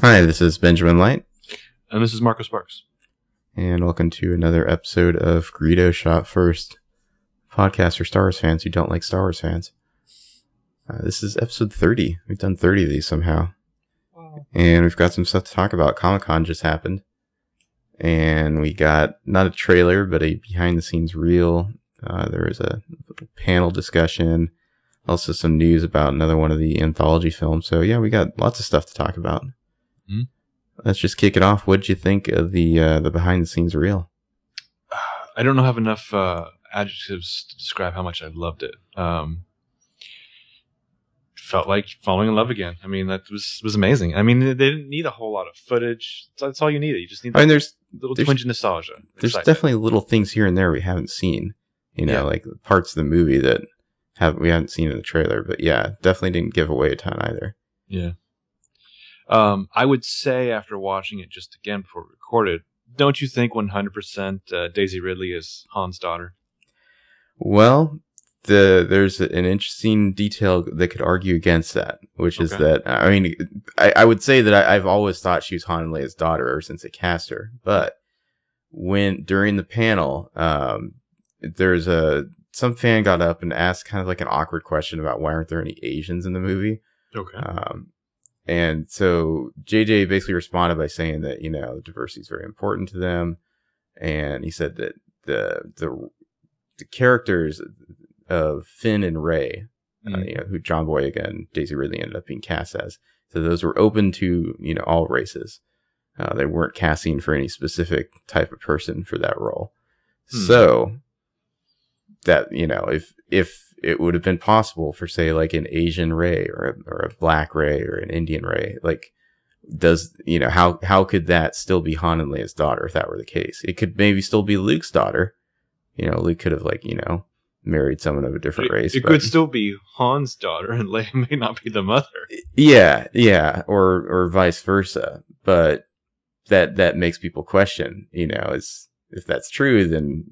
Hi, this is Benjamin Light, And this is Marco Sparks. and welcome to another episode of Greedo Shot First, podcast for Star Wars fans who don't like Star Wars fans. Uh, this is episode 30. We've done 30 of these somehow. And we've got some stuff to talk about. Comic Con just happened. And we got not a trailer, but a behind the scenes reel. Uh, there was a panel discussion. Also, some news about another one of the anthology films. So, yeah, we got lots of stuff to talk about. Hmm. Let's just kick it off. What did you think of the uh, the behind the scenes reel? I don't know have enough uh, adjectives to describe how much I loved it. Um, felt like falling in love again. I mean, that was was amazing. I mean, they didn't need a whole lot of footage. That's, that's all you needed. You just need I mean, there's little there's- twinge of nostalgia. there's Excitement. definitely little things here and there we haven't seen. You know, Yeah. like parts of the movie that have we haven't seen in the trailer. But yeah, definitely didn't give away a ton either. Yeah. Um, I would say after watching it just again before we recorded, don't you think 100% uh, Daisy Ridley is Han's daughter? Well, the there's an interesting detail that could argue against that, which is that I mean, I, I would say that I, I've always thought she was Han and Leia's daughter ever since they cast her, but when during the panel, um, there's a some fan got up and asked kind of like an awkward question about why aren't there any Asians in the movie, Okay. um, and so JJ basically responded by saying that you know diversity is very important to them, and he said that the the the characters of Finn and Rey, uh, Mm. you know, who John Boyega and Daisy Ridley ended up being cast as, so those were open to you know all races. Uh, they weren't casting for any specific type of person for that role. Hmm. So that you know, if if it would have been possible for say like an Asian Rey or a, or a Black Rey or an Indian Rey, like does you know how how could that still be Han and Leia's daughter if that were the case? It could maybe still be Luke's daughter. You know, Luke could have like you know married someone of a different It, race. it but- could still be Han's daughter, and Leia may not be the mother. yeah, yeah, or or vice versa. But that that makes people question. You know, is if that's true, then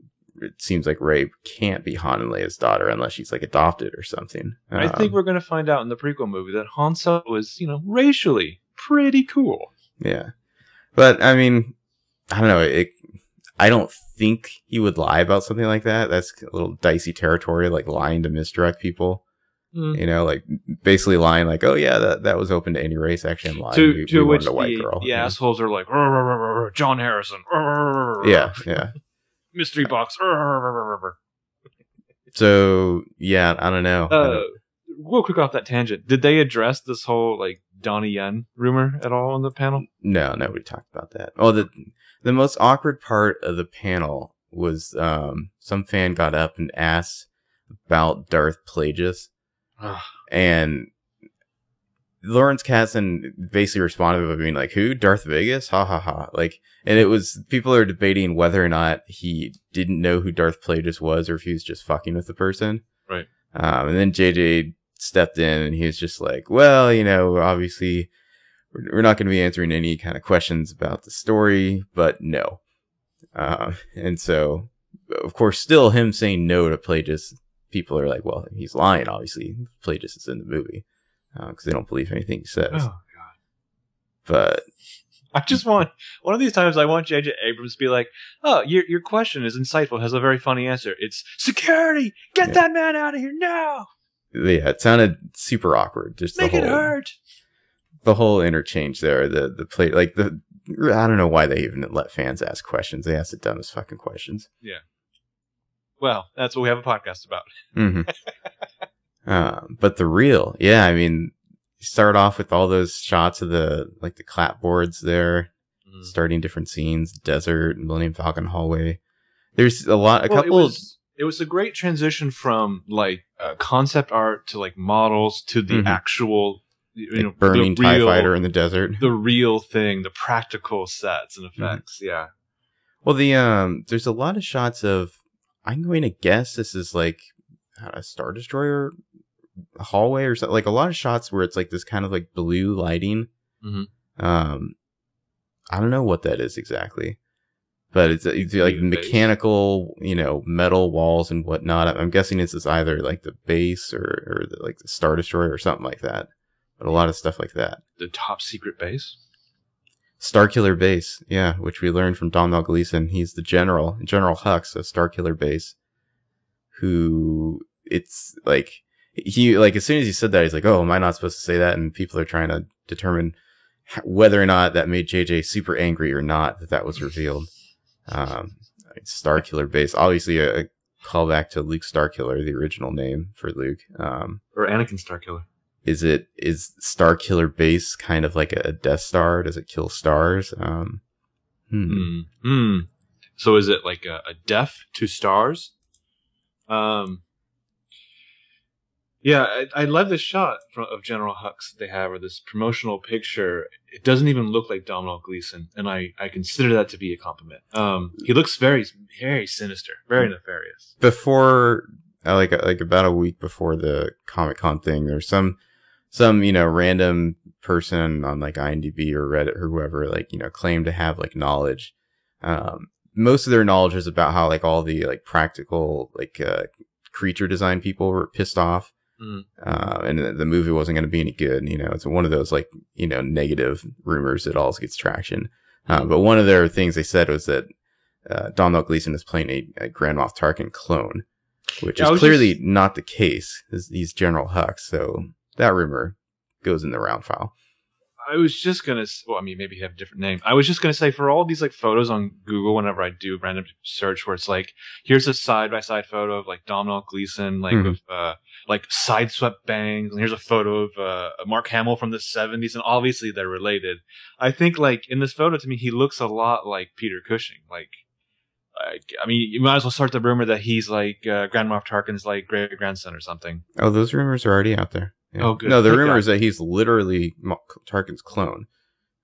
it seems like Rey can't be Han and Leia's daughter unless she's like adopted or something. I think Um, we're going to find out in the prequel movie that Han Solo was, you know, racially pretty cool. Yeah. But I mean, I don't know. It, I don't think he would lie about something like that. That's a little dicey territory, like lying to misdirect people. Mm. You know, like basically lying, like, "Oh yeah, that that was open to any race." Actually, I'm lying. To, We- to we which a white the, girl. the know? assholes are like, "Rrr, rrr, rrr, John Harrison. Yeah, yeah. Mystery box. So yeah, I don't know. I. Uh, don't- real quick off that tangent. Did they address this whole, like, Donnie Yen rumor at all on the panel? no, nobody talked about that. Oh, the the most awkward part of the panel was um some fan got up and asked about Darth Plagueis. And Lawrence Kasdan basically responded by being like, "Who? Darth Vegas? Ha ha ha!" Like, and it was people are debating whether or not he didn't know who Darth Plagueis was, or if he was just fucking with the person. Right. Um, and then JJ stepped in, and he was just like, "Well, you know, obviously, we're, we're not going to be answering any kind of questions about the story, but no." Uh, and so, of course, still him saying no to Plagueis people are like, well, he's lying. Obviously, Plagueis is in the movie because they don't believe anything he says. Oh, God. But I just want one of these times. I want J.J. Abrams to be like, "Oh, your your question is insightful. Has a very funny answer. It's security. Get Yeah. that man out of here now. yeah, it sounded super awkward. Just Make the it whole hurt." the whole interchange there. The the play like the I don't know why they even let fans ask questions. They ask the dumbest fucking questions. Yeah. Well, that's what we have a podcast about. hmm um, but the real, yeah, I mean, start off with all those shots of the like the clapboards there. starting different scenes, desert, Millennium Falcon hallway. There's a lot, a Well, couple. It was, it was a great transition from like uh, concept art to like models to the Mhm. actual, you like know, burning the Tie Fighter in the desert. the real thing, the practical sets and Mm-hmm. effects. Yeah. Well, the um, there's a lot of shots of. I'm going to guess this is like a Star Destroyer hallway or something. Like a lot of shots where it's like this kind of like blue lighting. Mhm. Um, I don't know what that is exactly, but it's, it's like base. mechanical, you know, metal walls and whatnot. I'm guessing this is either like the base or or the, like the Star Destroyer or something like that. But a lot of stuff like that. The top secret base. Starkiller Base, yeah, which we learned from Domhnall Gleeson. He's the general, General Hux of Starkiller Base, who it's like he like as soon as he said that, he's like, "Oh, am I not supposed to say that?" And people are trying to determine whether or not that made JJ super angry or not that that was revealed. Um, Starkiller Base, obviously a, a callback to Luke Starkiller, the original name for Luke. Um, Or Anakin Starkiller. is it is Star Killer Base kind of like a Death Star? Does it kill stars? Um, hmm. Hmm. Hmm. So is it like a, a death to stars? Um. Yeah, I, I love this shot of General Hux that they have, or this promotional picture. It doesn't even look like Domhnall Gleeson, and I, I consider that to be a compliment. Um, he looks very very sinister, very nefarious. before uh, like like about a week before the Comic Con thing, there's some some you know random person on like IMDb or Reddit or whoever like you know claimed to have like knowledge. Um, most of their knowledge is about how like all the like practical like uh, creature design people were pissed off. Mm. Uh, and the- the movie wasn't going to be any good. You know, it's one of those like you know negative rumors that always gets traction. Uh, but one of their things they said was that uh, Domhnall Gleeson is playing a, a Grand Moff Tarkin clone, which Yeah, is clearly just- not the case. He's- He's General Hux, so that rumor goes in the round file. I was just gonna. Well, I mean, maybe have a different name. I was just gonna say for all these like photos on Google, whenever I do random search, where it's like, here's a side by side photo of like Domhnall Gleeson, like Mhm. with uh, like sideswept bangs, and here's a photo of uh, Mark Hamill from the '70s, and obviously they're related. I think like in this photo, to me, he looks a lot like Peter Cushing. Like, like I mean, you might as well start the rumor that he's like uh, Grand Moff Tarkin's like great grandson or something. Oh, those rumors are already out there. Yeah. Oh, good. No, the rumor is that he's literally Tarkin's clone.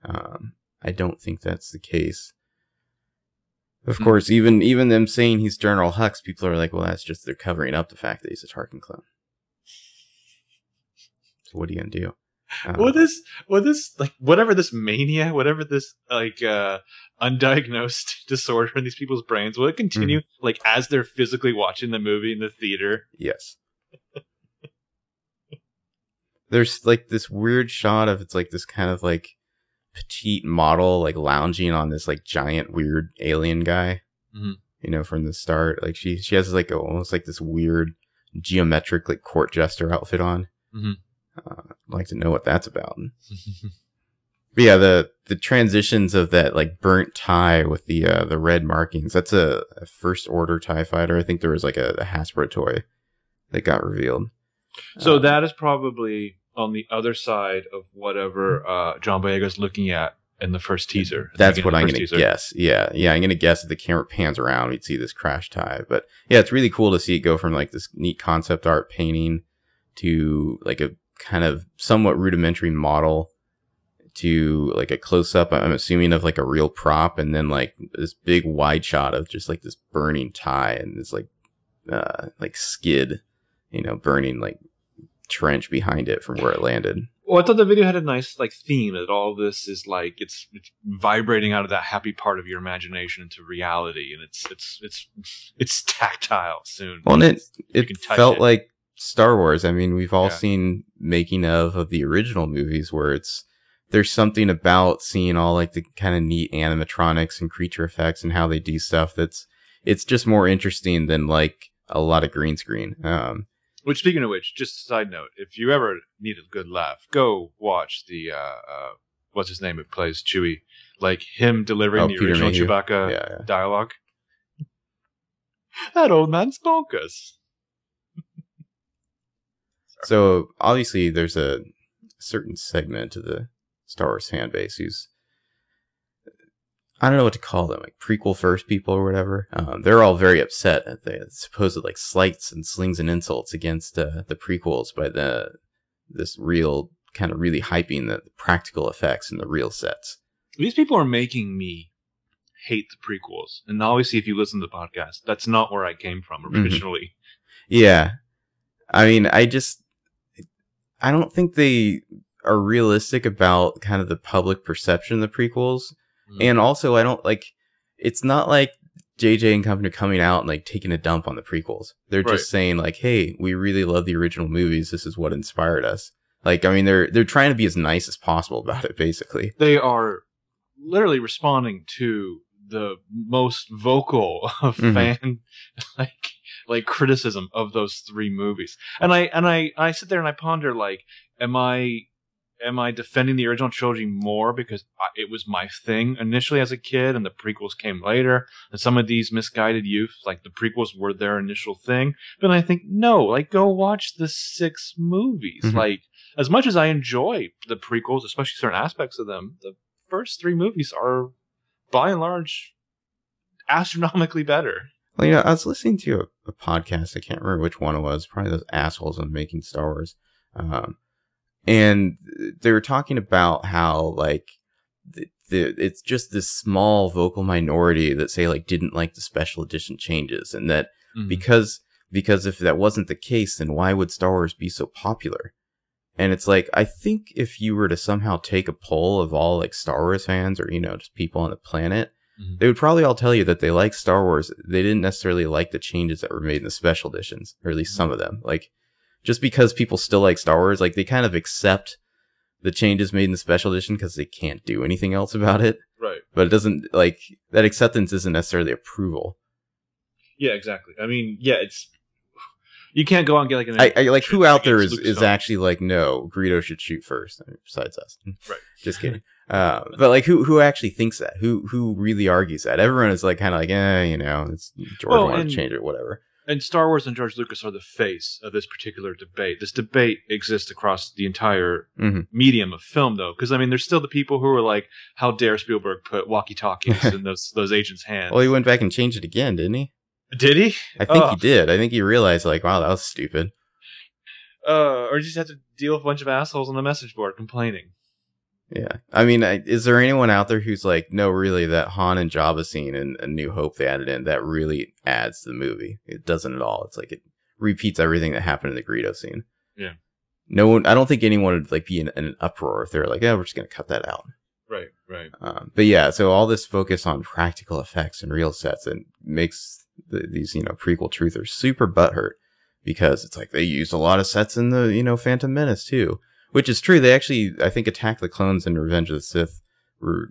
Um, I don't think that's the case. Of Hmm. course, even even them saying he's General Hux, people are like, "Well, that's just they're covering up the fact that he's a Tarkin clone." So what are you gonna do? Uh, What this what this like whatever this mania, whatever this like uh undiagnosed disorder in these people's brains, will it continue Mm-hmm. like as they're physically watching the movie in the theater? Yes. There's like this weird shot of it's like this kind of like petite model like lounging on this like giant weird alien guy. Mhm. You know, from the start, like she she has like a, almost like this weird geometric like court jester outfit on. Mhm. Uh, I'd like to know what that's about. But yeah, the the transitions of that like burnt tie with the uh, the red markings. That's a, a first order Tie fighter. I think there was like a, a Hasbro toy that got revealed. so Uh, that is probably on the other side of whatever uh John Boyega's looking at in the first teaser. that's what I'm gonna guess. Yeah, yeah, I'm gonna guess that the camera pans around, we'd see this crash tie. But yeah, it's really cool to see it go from like this neat concept art painting to like a kind of somewhat rudimentary model to like a close up. I'm assuming of like a real prop, and then like this big wide shot of just like this burning tie and this like uh like skid, you know, burning like trench behind it from where it landed. Well, I thought the video had a nice like theme that all this is like it's, it's vibrating out of that happy part of your imagination into reality, and it's it's it's it's tactile soon. Well, and it it felt it. like Star Wars. I mean, we've all Yeah. seen making of of the original movies where it's there's something about seeing all like the kind of neat animatronics and creature effects and how they do stuff that's it's just more interesting than like a lot of green screen. Um, Which, speaking of which, just a side note: if you ever need a good laugh, go watch the uh, uh, what's his name? It plays Chewie, like him delivering Oh, the Peter original Mayhew. Chewbacca yeah, yeah. dialogue. that old man's bonkers. So obviously, there's a certain segment of the Star Wars fan base who's I don't know what to call them, like prequel first people or whatever. Um, they're all very upset at the supposed like slights and slings and insults against uh, the prequels by the this real kind of really hyping the practical effects and the real sets. These people are making me hate the prequels, and obviously, if you listen to the podcast, that's not where I came from Mhm. originally. Yeah, I mean, I just I don't think they are realistic about kind of the public perception of the prequels. Mhm. And also, I don't like. It's not like JJ and company are coming out and like taking a dump on the prequels. They're Right. just saying like, "Hey, we really love the original movies. This is what inspired us." Like, I mean, they're they're trying to be as nice as possible about it, basically. They are literally responding to the most vocal of Mhm. fan like like criticism of those three movies. And I and I I sit there and I ponder like, am I am I defending the original trilogy more because I, it was my thing initially as a kid, and the prequels came later, and some of these misguided youth like the prequels were their initial thing. But I think no, like go watch the six movies. Mhm. Like as much as I enjoy the prequels, especially certain aspects of them, the first three movies are by and large astronomically better. Well, you know, I was listening to a, a podcast. I can't remember which one it was. Probably those assholes on making Star Wars. Um, and they were talking about how like the, the it's just this small vocal minority that say like didn't like the special edition changes, and that Mhm. because because if that wasn't the case, then why would Star Wars be so popular? And it's like I think if you were to somehow take a poll of all like Star Wars fans or you know just people on the planet, Mhm. they would probably all tell you that they like Star Wars. They didn't necessarily like the changes that were made in the special editions, or at least some of them. Like just because people still like Star Wars, like they kind of accept the changes made in the special edition because they can't do anything else about it. right. But it doesn't like that acceptance isn't necessarily approval. Yeah, exactly. I mean, yeah, it's you can't go out and get like an I, I like who out there is, is actually like no Greedo should shoot first I mean, besides us Right. just kidding uh, but like who who actually thinks that who who really argues that everyone is like kind of like eh you know it's George Well, wanted to change it whatever and Star Wars and George Lucas are the face of this particular debate. This debate exists across the entire Mhm. medium of film, though, because I mean, there's still the people who are like, "How dare Spielberg put walkie-talkies in those those agents' hands?" well he went back and changed it again didn't he Did he? I think Oh. he did I think he realized like wow that was stupid Uh, or you just have to deal with a bunch of assholes on the message board complaining. Yeah. I mean I, is there anyone out there who's like no really that Han and Jabba scene in A New Hope they added in that really adds to the movie? It doesn't at all. It's like it repeats everything that happened in the Greedo scene. Yeah. no one I don't think anyone would like be in, in an uproar if they're like yeah we're just gonna cut that out. Right, right. Um, but yeah, so all this focus on practical effects and real sets and makes the, these you know prequel truthers super butthurt because it's like they used a lot of sets in the you know Phantom Menace too, which is true. They actually I think Attack the Clones and Revenge of the Sith were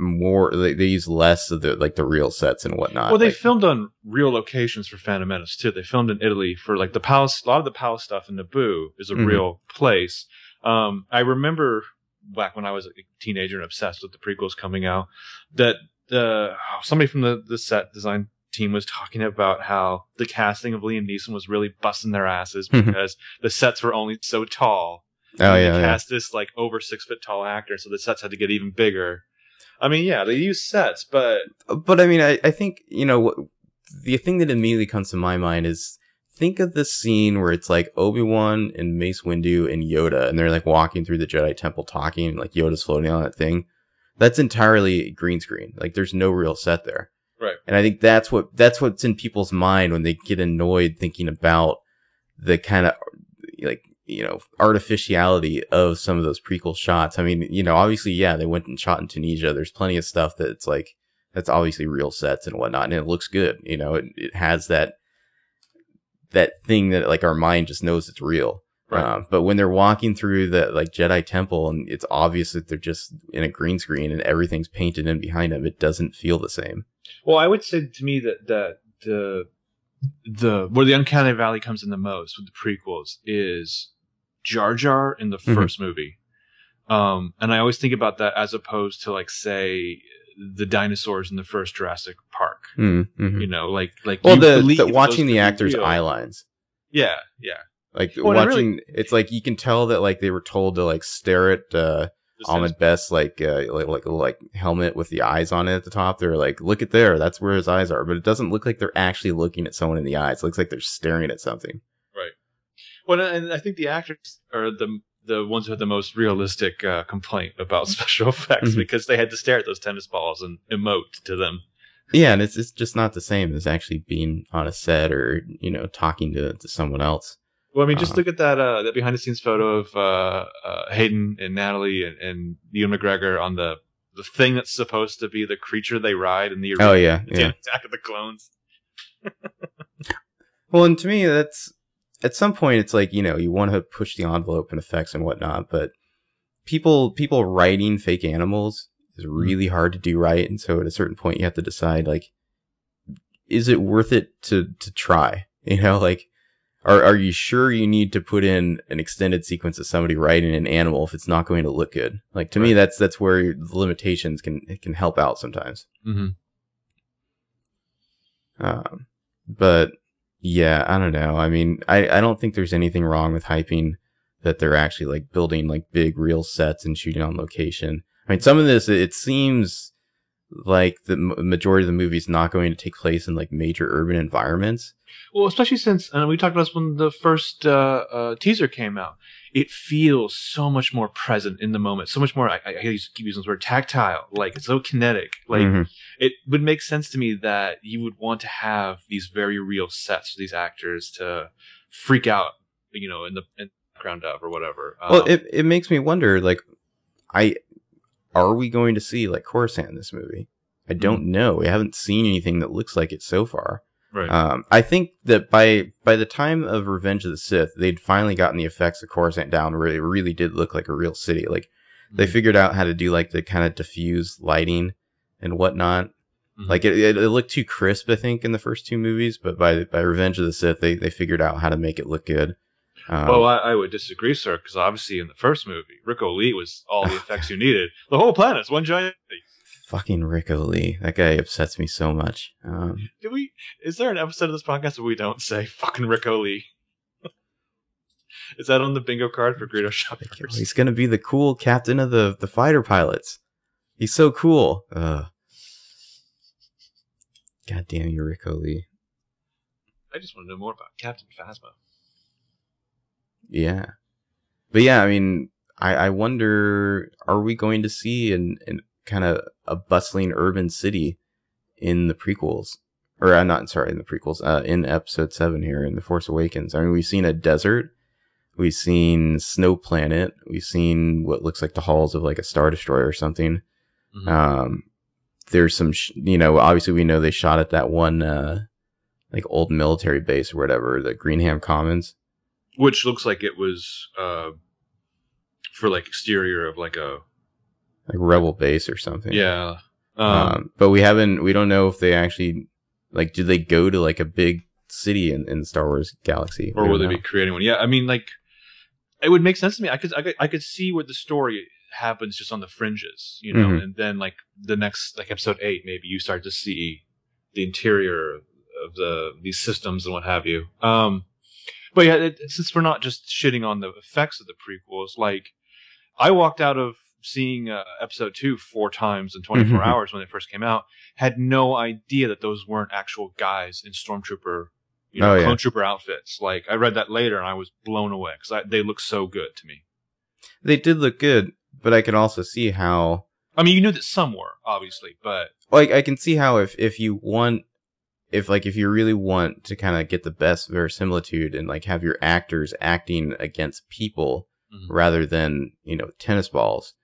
more they, they use less of the like the real sets and whatnot. well, they Like, filmed on real locations for Phantom Menace too. They filmed in Italy for like the palace. A lot of the palace stuff in Naboo is a Mhm. real place. Um, I remember back when I was a teenager and obsessed with the prequels coming out that uh, somebody from the the set design team was talking about how the casting of Liam Neeson was really busting their asses because the sets were only so tall. Oh yeah, they yeah. cast this like over six foot tall actor, so the sets had to get even bigger. I mean, yeah, they use sets, but but I mean, I, I think, you know, what- the thing that immediately comes to my mind is think of the scene where it's like Obi-Wan and Mace Windu and Yoda, and they're like walking through the Jedi Temple talking, and like Yoda's floating on that thing. That's entirely green screen. Like there's no real set there. Right. And I think that's what, that's what's in people's mind when they get annoyed thinking about the kind of like, you know, artificiality of some of those prequel shots. I mean, you know, obviously, yeah, they went and shot in Tunisia. There's plenty of stuff that's like, that's obviously real sets and whatnot, and it looks good. You know, it, it has that that thing that like our mind just knows it's real. Right. Um, but when they're walking through the like Jedi Temple and it's obvious that they're just in a green screen and everything's painted in behind them, it doesn't feel the same. Well, I would say to me that that the the where the uncanny valley comes in the most with the prequels is Jar Jar in the Mhm. first movie, um, and I always think about that as opposed to like say the dinosaurs in the first Jurassic Park. Mm-hmm. You know, like like Well, the, the watching the actors' real. eye lines, Yeah, yeah. like Well, watching, really- it's like you can tell that like they were told to like stare at uh, Ahmed Best like uh, like like like helmet with the eyes on it at the top. They're like, look at there, that's where his eyes are. But it doesn't look like they're actually looking at someone in the eyes. It looks like they're staring at something. Well, and I think the actors are the the ones who had the most realistic uh, complaint about special effects Mhm. because they had to stare at those tennis balls and emote to them. Yeah, and it's it's just not the same as actually being on a set or you know talking to, to someone else. Well, I mean, just Uh-huh. look at that uh, that behind the scenes photo of uh, uh, Hayden and Natalie and, and Ewan McGregor on the the thing that's supposed to be the creature they ride in the Oh yeah, yeah. Attack of the Clones. Well, and to me, that's at some point it's like you know you want to push the envelope and effects and whatnot, but people people writing fake animals is really hard to do right, and so at a certain point you have to decide like, is it worth it to to try? You know, like, are are you sure you need to put in an extended sequence of somebody riding an animal if it's not going to look good? Like to me, that's that's where the limitations can can help out sometimes. Mm-hmm. Um, but yeah, I don't know. I mean, I, I don't think there's anything wrong with hyping that they're actually like building like big real sets and shooting on location. I mean, some of this, it seems like the majority of the movie is not going to take place in like major urban environments. Well, especially since uh, we talked about this when the first uh, uh, teaser came out. It feels so much more present in the moment, so much more. I, I keep using this word tactile, like it's so kinetic. Like Mhm. it would make sense to me that you would want to have these very real sets for these actors to freak out, you know, in the, in the background of or whatever. well, Um, it, it makes me wonder, like, I, are we going to see like Coruscant in this movie? I don't know. We haven't seen anything that looks like it so far. Right. Um, I think that by by the time of Revenge of the Sith, they'd finally gotten the effects of Coruscant down, where it really did look like a real city. Like they Mhm. figured out how to do like the kind of diffuse lighting and whatnot. Mhm. Like it, it, it looked too crisp, I think, in the first two movies, but by by Revenge of the Sith, they they figured out how to make it look good. Um, well, I, I would disagree, sir, because obviously in the first movie, Ric Olié was all the effects you needed. The whole planet's one giant. Fucking Ric Olié, that guy upsets me so much. Um, Do we? Is there an episode of this podcast where we don't say fucking Ric Olié? is that on the bingo card for Greedo Shot like, First? he's gonna be the cool captain of the the fighter pilots. He's so cool. Ugh. God damn you, Ric Olié. I just want to know more about Captain Phasma. Yeah. But yeah, I mean, I, I wonder, are we going to see an, an kind of a bustling urban city in the prequels? Or I'm not sorry, in the prequels, uh, in episode seven here in The Force Awakens. I mean, we've seen a desert. We've seen Snow Planet. We've seen what looks like the halls of like a Star Destroyer or something. Mhm. Um, there's some, sh- you know, obviously we know they shot at that one, uh, like old military base or whatever, the Greenham Commons. Which looks like it was uh, for like exterior of like a like rebel base or something. yeah. Um, Um, but we haven't. We don't know if they actually like. Do they go to like a big city in, in Star Wars galaxy, or will they know. be creating one? Yeah, I mean, like it would make sense to me. I could, I could, I could see where the story happens just on the fringes, you know, Mhm. and then like the next, like episode eight, maybe you start to see the interior of the these systems and what have you. Um, but yeah, it, since we're not just shitting on the effects of the prequels, like I walked out of seeing uh, episode two four times in 24 Mhm. hours when it first came out, had no idea that those weren't actual guys in stormtrooper, you know, Oh, yeah. clone trooper outfits. Like I read that later and I was blown away because they look so good to me. They did look good, but I can also see how. I mean, you knew that some were obviously, but Like I can see how if if you want, if like if you really want to kind of get the best verisimilitude and like have your actors acting against people Mhm. rather than you know tennis balls.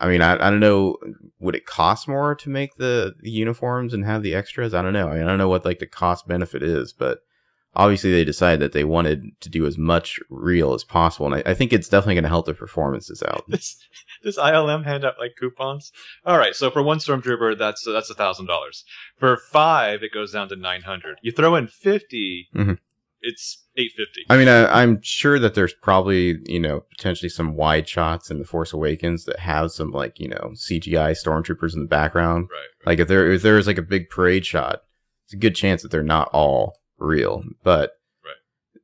I mean, I, I don't know. Would it cost more to make the, the uniforms and have the extras? I don't know. I, mean, I don't know what like the cost benefit is, but obviously they decided that they wanted to do as much real as possible, and I, I think it's definitely going to help the performances out. this this ILM hand out like coupons. All right, so for one stormtrooper, that's that's a thousand dollars. For five, it goes down to nine hundred. You throw in 50 Mhm. It's eight fifty. I mean, I, I'm sure that there's probably you know potentially some wide shots in the Force Awakens that have some like you know CGI stormtroopers in the background. Right. Like if there if there is like a big parade shot, it's a good chance that they're not all real. But Right.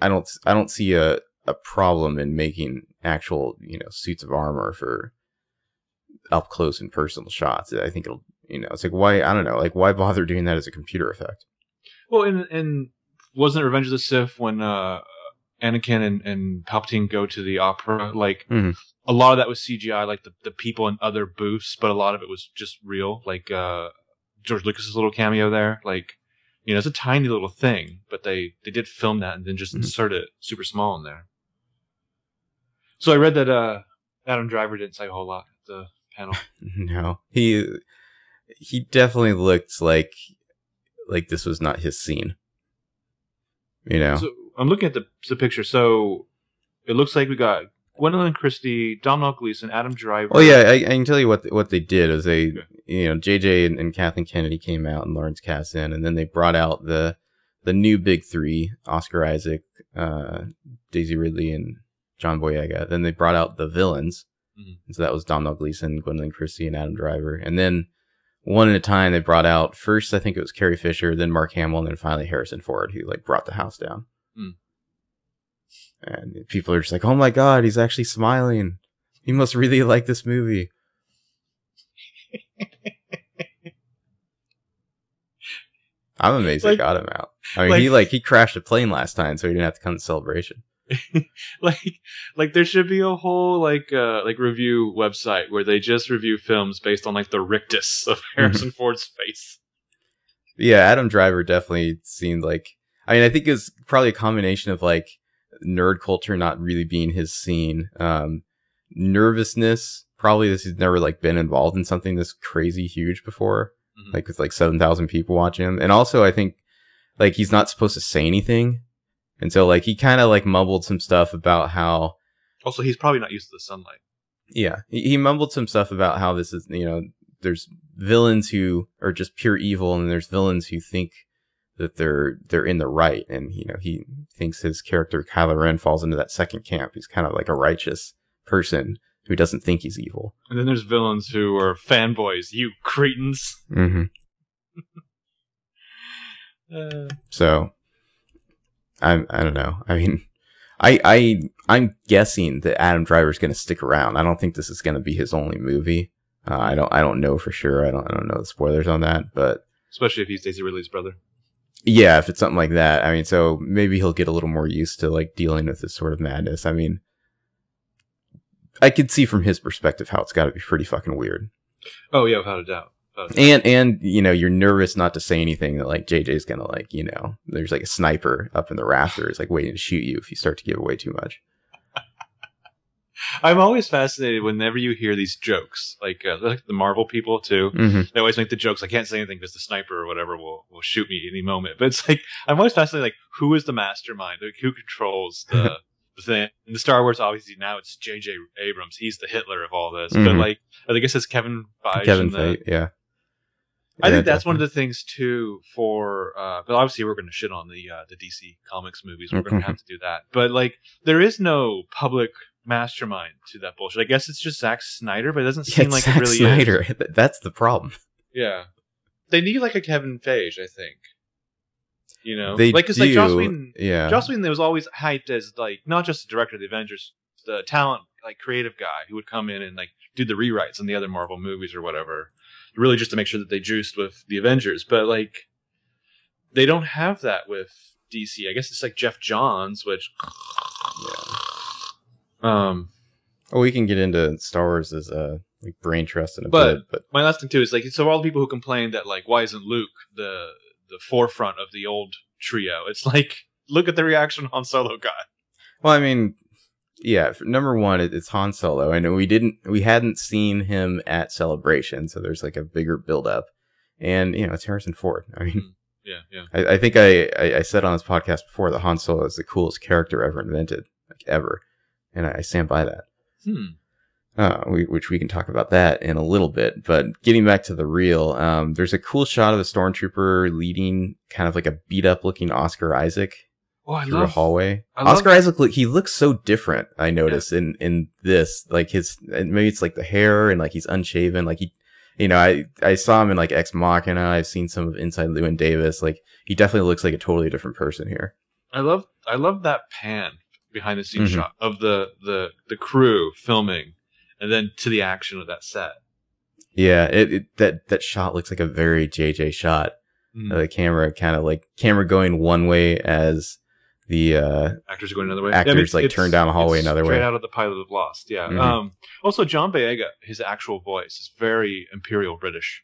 I don't I don't see a a problem in making actual you know suits of armor for up close and personal shots. I think it'll you know it's like why I don't know like why bother doing that as a computer effect? Well, and and wasn't it Revenge of the Sith when uh, Anakin and, and Palpatine go to the opera? Like Mhm. a lot of that was CGI, like the, the people in other booths, but a lot of it was just real. Like uh, George Lucas's little cameo there, like you know, it's a tiny little thing, but they they did film that and then just Mhm. insert it super small in there. So I read that uh, Adam Driver didn't say a whole lot at the panel. No, he he definitely looked like like this was not his scene. You know, So I'm looking at the the picture. So it looks like we got Gwendoline Christie, Domhnall Gleeson, Adam Driver. Oh yeah, I, I can tell you what what they did is they, Okay. you know, JJ and, and Kathleen Kennedy came out and Lawrence Kasdan, and then they brought out the the new big three: Oscar Isaac, uh, Daisy Ridley, and John Boyega. Then they brought out the villains, Mhm. and so that was Domhnall Gleeson, Gwendoline Christie, and Adam Driver. And then one at a time, they brought out first, I think it was Carrie Fisher, then Mark Hamill, and then finally Harrison Ford, who like brought the house down. Hmm. And people are just like, "Oh my god, he's actually smiling." He must really like this movie. I'm amazed Like- they got him out. I mean, he like- like he crashed a plane last time, so he didn't have to come to celebration. like like there should be a whole like uh like review website where they just review films based on like the rictus of Harrison Ford's face. Yeah, Adam Driver definitely seemed like. I mean, I think it's probably a combination of like nerd culture not really being his scene, um, nervousness. Probably this he's never like been involved in something this crazy huge before, Mhm. like with like seven thousand people watching him, and also I think like he's not supposed to say anything, and so like he kind of like mumbled some stuff about how Also, he's probably not used to the sunlight. Yeah, he, he mumbled some stuff about how this is, you know, there's villains who are just pure evil, and there's villains who think that they're they're in the right, and you know he thinks his character Kylo Ren falls into that second camp. He's kind of like a righteous person who doesn't think he's evil. And then there's villains who are fanboys. You cretins. hmm Uh, So, I I don't know. I mean, I I I'm guessing that Adam Driver's going to stick around. I don't think this is going to be his only movie. Uh, I don't I don't know for sure. I don't I don't know the spoilers on that, but. especially if he's Daisy Ridley's brother. Yeah, if it's something like that. I mean, so maybe he'll get a little more used to like dealing with this sort of madness. I mean, I could see from his perspective how it's got to be pretty fucking weird. Oh yeah, without a doubt. Doubt. And and you know, you're nervous not to say anything that like JJ's gonna like, you know, there's like a sniper up in the rafters like waiting to shoot you if you start to give away too much. I'm always fascinated whenever you hear these jokes, like uh, like the Marvel people too. Mm-hmm. They always make the jokes. I can't say anything because the sniper or whatever will will shoot me any moment. But it's like I'm always fascinated, like who is the mastermind? Like who controls the the thing? In the Star Wars, obviously now it's J.J. Abrams. He's the Hitler of all this. But Mhm. like I guess it's Kevin Feige. Kevin Feige, yeah. I Yeah, think that's one of the things too for uh but obviously we're gonna shit on the uh the DC comics movies. We're gonna have to do that. But like there is no public mastermind to that bullshit. I guess it's just Zack Snyder, but it doesn't seem like Zack it really. Snyder. Th- That's the problem. Yeah. They need like a Kevin Feige, I think. You know? They like do, like Joss Whedon yeah. Joss Whedon was always hyped as like not just the director of the Avengers, the talent like creative guy who would come in and like do the rewrites on the other Marvel movies or whatever, really just to make sure that they juiced with the Avengers. But like, they don't have that with DC. I guess it's like Geoff Johns, which um Oh, we can get into Star Wars as uh like brain trust in a But- bit, but my last thing too is like so all the people who complain that like why isn't Luke the the forefront of the old trio? It's like look at the reaction Han Solo got. Well, I mean, yeah. Number one, it's Han Solo, and we didn't, we hadn't seen him at Celebration, so there's like a bigger build up, and you know, it's Harrison Ford. I mean, Yeah, yeah. I, I think I, I I said on this podcast before that Han Solo is the coolest character ever invented, like ever, and I, I stand by that. Hmm. Uh, we, which we can talk about that in a little bit. But getting back to the real, um, there's a cool shot of a stormtrooper leading kind of like a beat up looking Oscar Isaac Oh, I through a love hallway. I love- Oscar Isaac, look, he looks so different. I notice in in this, like his maybe it's like the hair and like he's unshaven. Like he, you know, I I saw him in like Ex Machina. I've seen some of Inside Llewyn Davis. Like he definitely looks like a totally different person here. I love I love that pan behind the scenes Mhm. shot of the the the crew filming, and then to the action of that set. Yeah, it, it that that shot looks like a very JJ shot. Mm. Uh, the camera kind of like camera going one way as the uh actors are going another way. actors, like, turn down a hallway it's another straight way. out of the pilot of Lost. Yeah. Mhm. Um. Also, John Boyega, his actual voice is very imperial British.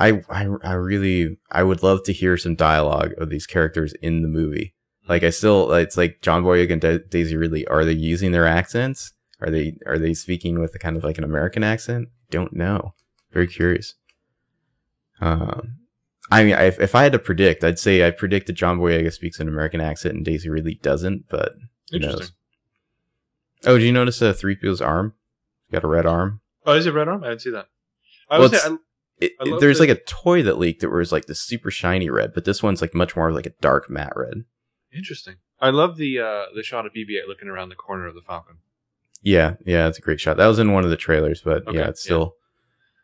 I, I I really I would love to hear some dialogue of these characters in the movie. Like I still it's like John Boyega and Da- Daisy Ridley are they using their accents? Are they are they speaking with a kind of like an American accent? Don't know. Very curious. Um I mean, I, if I had to predict, I'd say I predict that John Boyega speaks an American accent and Daisy Ridley doesn't, but who knows? Interesting. Oh, did you notice uh, 3PO's arm? He's got a red arm. Oh, is it red arm? I didn't see that. I Well, was It, I there's that- like a toy that leaked that was like the super shiny red, but this one's like much more like a dark matte red. interesting. I love the uh, the shot of BB-8 looking around the corner of the Falcon. Yeah, yeah, it's a great shot. That was in one of the trailers, but Okay, yeah, it's yeah. still,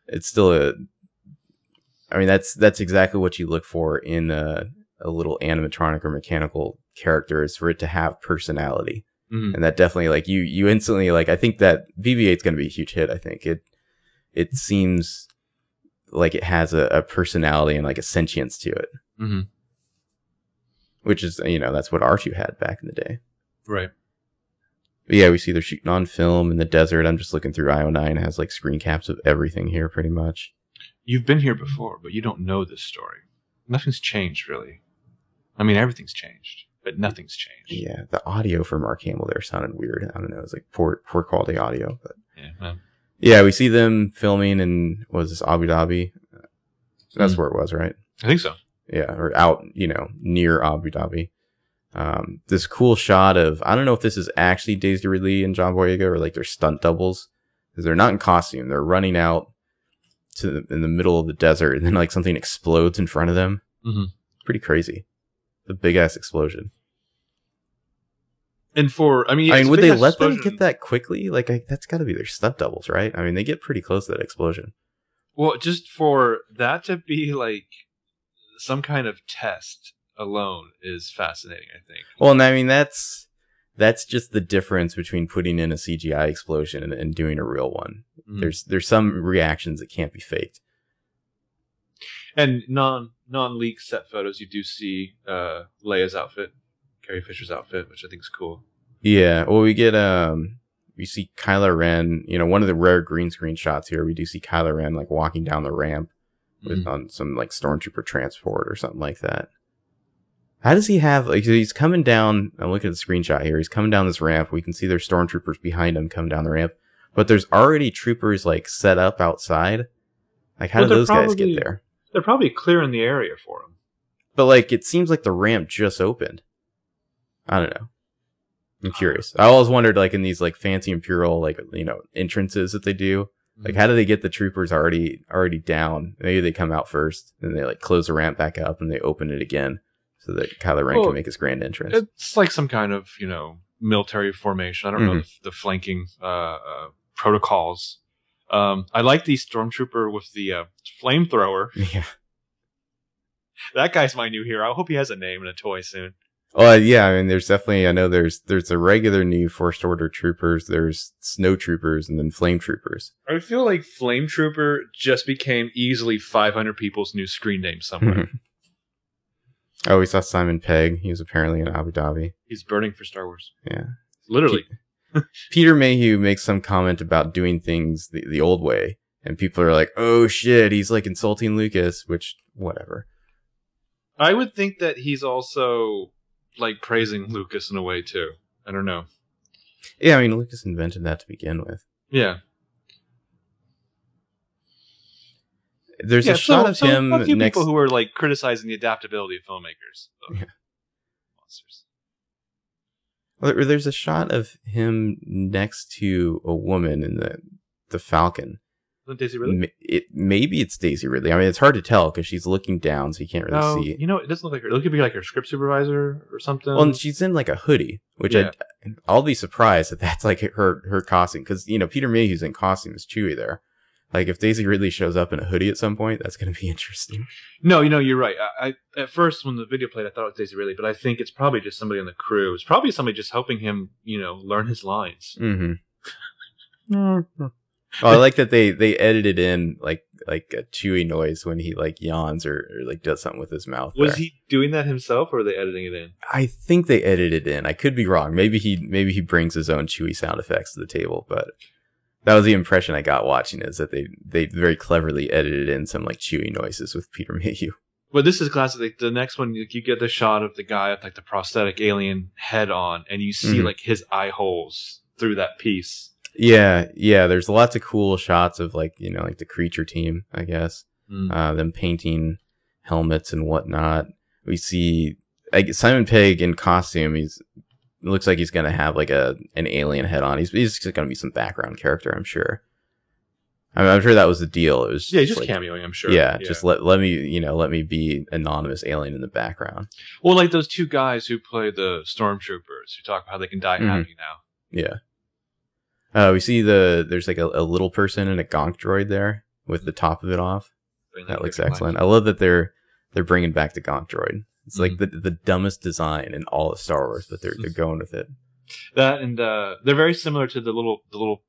it's still a. I mean, that's that's exactly what you look for in a, a little animatronic or mechanical character is for it to have personality, Mhm. and that definitely like you you instantly like I think that BB-8 is going to be a huge hit. I think it it seems like it has a, a personality and like a sentience to it, Mhm. which is you know that's what R2 had back in the day. Right. But yeah, we see they're shooting on film in the desert. I'm just looking through IO9. It has like screen caps of everything here, pretty much. You've been here before, but you don't know this story. Nothing's changed, really. I mean, everything's changed, but nothing's changed. Yeah, the audio for Mark Hamill there sounded weird. I don't know. It was like poor, poor quality audio. But Yeah. man. yeah, we see them filming in what was this Abu Dhabi? That's Mhm. where it was, right? I think so. Yeah, or out, you know, near Abu Dhabi. Um, this cool shot of I don't know if this is actually Daisy Ridley and John Boyega or like they're stunt doubles because they're not in costume. They're running out to the, in the middle of the desert, and then like something explodes in front of them. Mhm. Pretty crazy. The big ass explosion. And for, I mean, I mean, would they let explosion. them get that quickly? Like, I, that's got to be their stunt doubles, right? I mean, they get pretty close to that explosion. Well, just for that to be like some kind of test alone is fascinating. I think. Well, and I mean, that's that's just the difference between putting in a CGI explosion and, and doing a real one. Mhm. There's there's some reactions that can't be faked. And non non leak set photos, you do see uh, Leia's outfit, Carrie Fisher's outfit, which I think is cool. Yeah. Well, we get um, we see Kylo Ren. You know, one of the rare green screen shots here. We do see Kylo Ren like walking down the ramp with Mhm. on some like stormtrooper transport or something like that. How does he have like he's coming down? I'm looking at the screenshot here. He's coming down this ramp. We can see there's stormtroopers behind him coming down the ramp, but there's already troopers like set up outside. Like how Well, do those guys get there? They're probably clearing the area for him. But like it seems like the ramp just opened. I don't know. I'm curious. I always wondered like in these like fancy imperial like you know entrances that they do, like mm-hmm. how do they get the troopers already already down? Maybe they come out first, and they like close the ramp back up and they open it again so that Kylo Ren Well, can make his grand entrance. It's like some kind of you know military formation. I don't know the, the flanking uh, uh, protocols. Um, I like the stormtrooper with the uh, flamethrower. yeah. That guy's my new hero. I hope he has a name and a toy soon. Oh yeah, I mean there's definitely I know there's there's a regular new first order troopers, there's snow troopers and then flame troopers. I feel like Flame Trooper just became easily 500 people's new screen name somewhere. Oh, we saw Simon Pegg. He was apparently in Abu Dhabi. He's burning for Star Wars. Yeah. Literally. Peter Mayhew makes some comment about doing things the, the old way, and people are like, "Oh shit, he's like insulting Lucas," which whatever. I would think that he's also like praising Lucas in a way too. I don't know. Yeah, I mean Lucas invented that to begin with. Yeah. There's yeah, a shot so, of so him fuck you next. people who are like criticizing the adaptability of filmmakers. Yeah. Monsters. There- There's a shot of him next to a woman in the the Falcon. Isn't Daisy really? It maybe it's Daisy Ridley. I mean, it's hard to tell because she's looking down, so you can't really No, see. you know, it doesn't look like her. It could be like her script supervisor or something. Well, and she's in like a hoodie, which Yeah. I I'll be surprised if that's like her her costume because you know Peter Mayhew's in costume as Chewie there. Like if Daisy Ridley shows up in a hoodie at some point, that's going to be interesting. no, you know, you're right. I, I at first when the video played, I thought it was Daisy Ridley, but I think it's probably just somebody on the crew. It's probably somebody just helping him, you know, learn his lines. Mm-hmm. Oh, I like that they they edited in like like a Chewie noise when he like yawns or, or like does something with his mouth. Was there. he doing that himself, or were they editing it in? I think they edited in. I could be wrong. Maybe he maybe he brings his own Chewie sound effects to the table, but that was the impression I got watching is that they they very cleverly edited in some like Chewie noises with Peter Mayhew. But this is classic. Like, the next one, you, you get the shot of the guy with like the prosthetic alien head on, and you see Mhm. like his eye holes through that piece. Yeah, yeah. There's lots of cool shots of like you know like the creature team, I guess. Mm. Uh, them painting helmets and whatnot. We see like Simon Pegg in costume. He's looks like he's gonna have like a an alien head on. He's he's gonna be some background character, I'm sure. I mean, I'm sure that was the deal. It was Yeah, he's just like, cameoing, I'm sure. yeah, just let let me you know let me be anonymous alien in the background. well, like those two guys who play the stormtroopers who talk about how they can die Mhm. happy now. Yeah. Uh, we see the there's like a, a little person and a gonk droid there with the top of it off. Bring That looks back to life. excellent. I love that they're they're bringing back the gonk droid. It's like Mm-hmm. the the dumbest design in all of Star Wars, but they're they're going with it. That and uh, they're very similar to the little the little.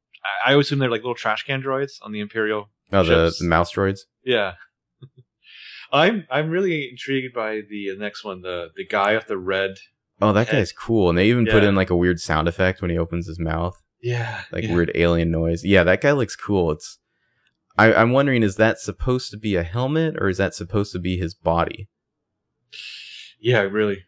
I always assume they're like little trash can droids on the Imperial. Oh, the, Ships. the mouse droids. Yeah. I'm I'm really intrigued by the next one, the the guy with the red. Oh, that Head. guy's cool. And they even put in like a weird sound effect when he opens his mouth, Yeah, like yeah. weird alien noise. Yeah, that guy looks cool. It's I, I'm wondering, is that supposed to be a helmet or is that supposed to be his body? Yeah, really.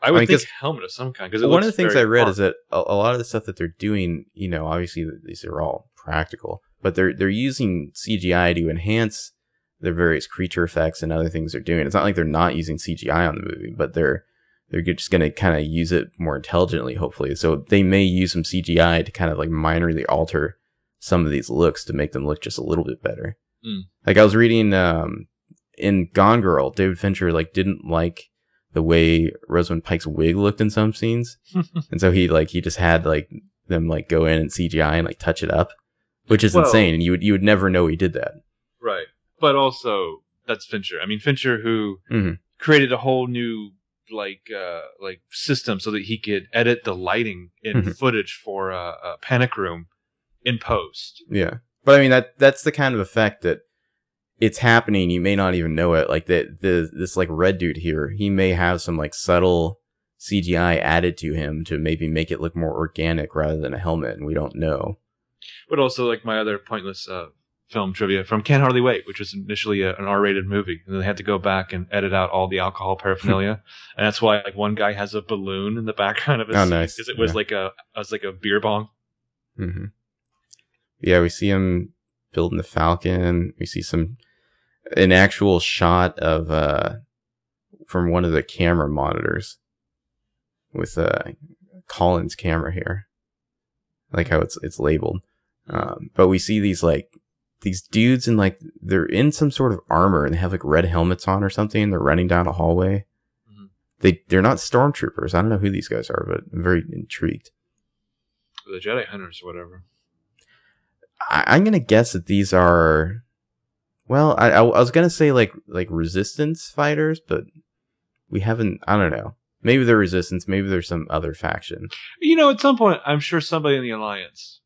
I would mean, think helmet of some kind because one of the things I read is that a, a lot of the stuff that they're doing, you know, obviously these are all practical, but they're they're using CGI to enhance their various creature effects and other things they're doing. It's not like they're not using CGI on the movie, but they're they're just going to kind of use it more intelligently, hopefully. So they may use some CGI to kind of like minorly alter some of these looks to make them look just a little bit better. Mm. Like I was reading um, in Gone Girl, David Fincher like didn't like the way Rosamund Pike's wig looked in some scenes, and so he like he just had like them like go in and CGI and like touch it up, which is Well- insane. And you would you would never know he did that. right, but also that's Fincher. I mean, Fincher who Mhm. created a whole new like uh like system so that he could edit the lighting in Mhm. footage for uh, a panic room in post. Yeah, but I mean that that's the kind of effect that it's happening. You may not even know it. Like that the this like red dude here, he may have some like subtle CGI added to him to maybe make it look more organic rather than a helmet, and we don't know. But also like my other pointless uh film trivia from Can't Hardly Wait, which was initially a, an R-rated movie, and they had to go back and edit out all the alcohol paraphernalia, and that's why like one guy has a balloon in the background of his Oh, nice. 'cause it was Yeah. like a it was like a beer bong. hmm Yeah, we see him building the Falcon. We see some an actual shot of uh from one of the camera monitors with uh Collins camera here. I like how it's it's labeled. Um, but we see these like these dudes in like they're in some sort of armor and they have like red helmets on or something and they're running down a hallway. Mhm. They they're not stormtroopers. I don't know who these guys are, but I'm very intrigued. The Jedi Hunters or whatever. I, I'm gonna guess that these are. Well, I, I I was gonna say like like resistance fighters, but we haven't. I don't know. Maybe they're resistance. Maybe there's some other faction. You know, at some point, I'm sure somebody in the Alliance,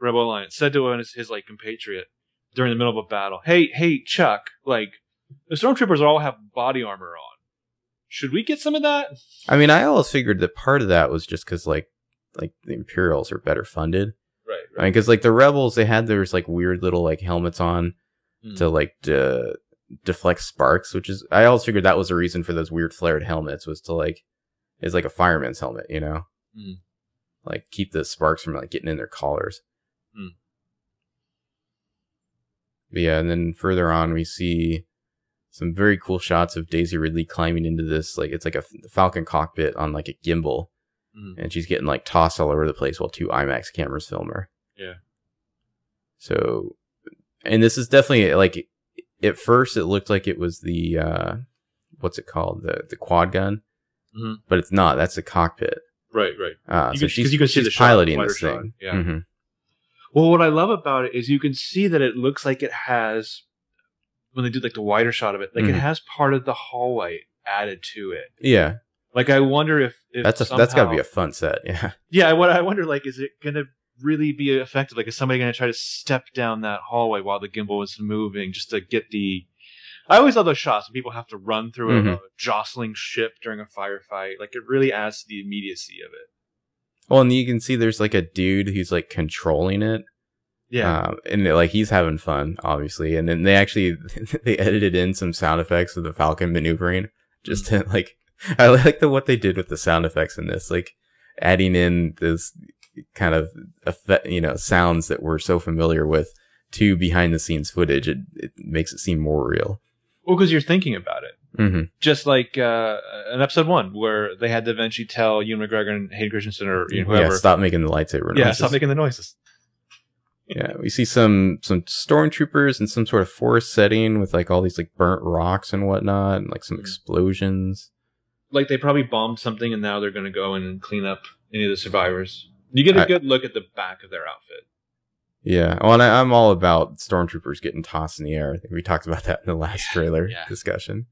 Rebel Alliance, said to his, his like compatriot during the middle of a battle, "Hey, hey, Chuck, like the stormtroopers all have body armor on. Should we get some of that?" I mean, I always figured that part of that was just because like like the Imperials are better funded. Right. I mean, because like the rebels, they had those like weird little like helmets on Mm. to like de- deflect sparks, which is I always figured that was the reason for those weird flared helmets was to like is like a fireman's helmet, you know, Mm. like keep the sparks from like getting in their collars. Mm. But yeah, and then further on we see some very cool shots of Daisy Ridley climbing into this like it's like a Falcon cockpit on like a gimbal, Mm. and she's getting like tossed all over the place while two IMAX cameras film her. Yeah. So, and this is definitely like at first it looked like it was the uh what's it called the the quad gun, Mhm. but it's not. That's the cockpit. Right. Right. Uh, You so can- she's, you can see she's the piloting this shot, thing. yeah. Mhm. Well, what I love about it is you can see that it looks like it has when they do like the wider shot of it, like Mhm. it has part of the hallway added to it. Yeah, Like I wonder if, if that's a that's got to be a fun set. Yeah. Yeah, what I wonder, like, is it gonna really be effective? Like, is somebody gonna try to step down that hallway while the gimbal is moving just to get the? I always love those shots when people have to run through a, Mhm. a jostling ship during a firefight. Like, it really adds to the immediacy of it. Well, and you can see there's like a dude who's like controlling it. Yeah, Um, and like he's having fun, obviously. And then they actually they edited in some sound effects of the Falcon maneuvering, just to like. I like the what they did with the sound effects in this, like adding in this kind of effect, you know, sounds that we're so familiar with to behind the scenes footage. It it makes it seem more real. well, because you're thinking about it. hmm just like uh, in episode one, where they had to eventually tell Ewan McGregor and Hayden Christensen or you know, whoever, Yeah, stop making the lightsaber noises. yeah, stop making the noises. Yeah, we see some some stormtroopers in some sort of forest setting with like all these like burnt rocks and whatnot, and like some Mhm. explosions. Like they probably bombed something, and now they're going to go in and clean up any of the survivors. You get a I- good look at the back of their outfit. Yeah, well, and I, I'm all about stormtroopers getting tossed in the air. I think we talked about that in the last trailer Yeah. discussion.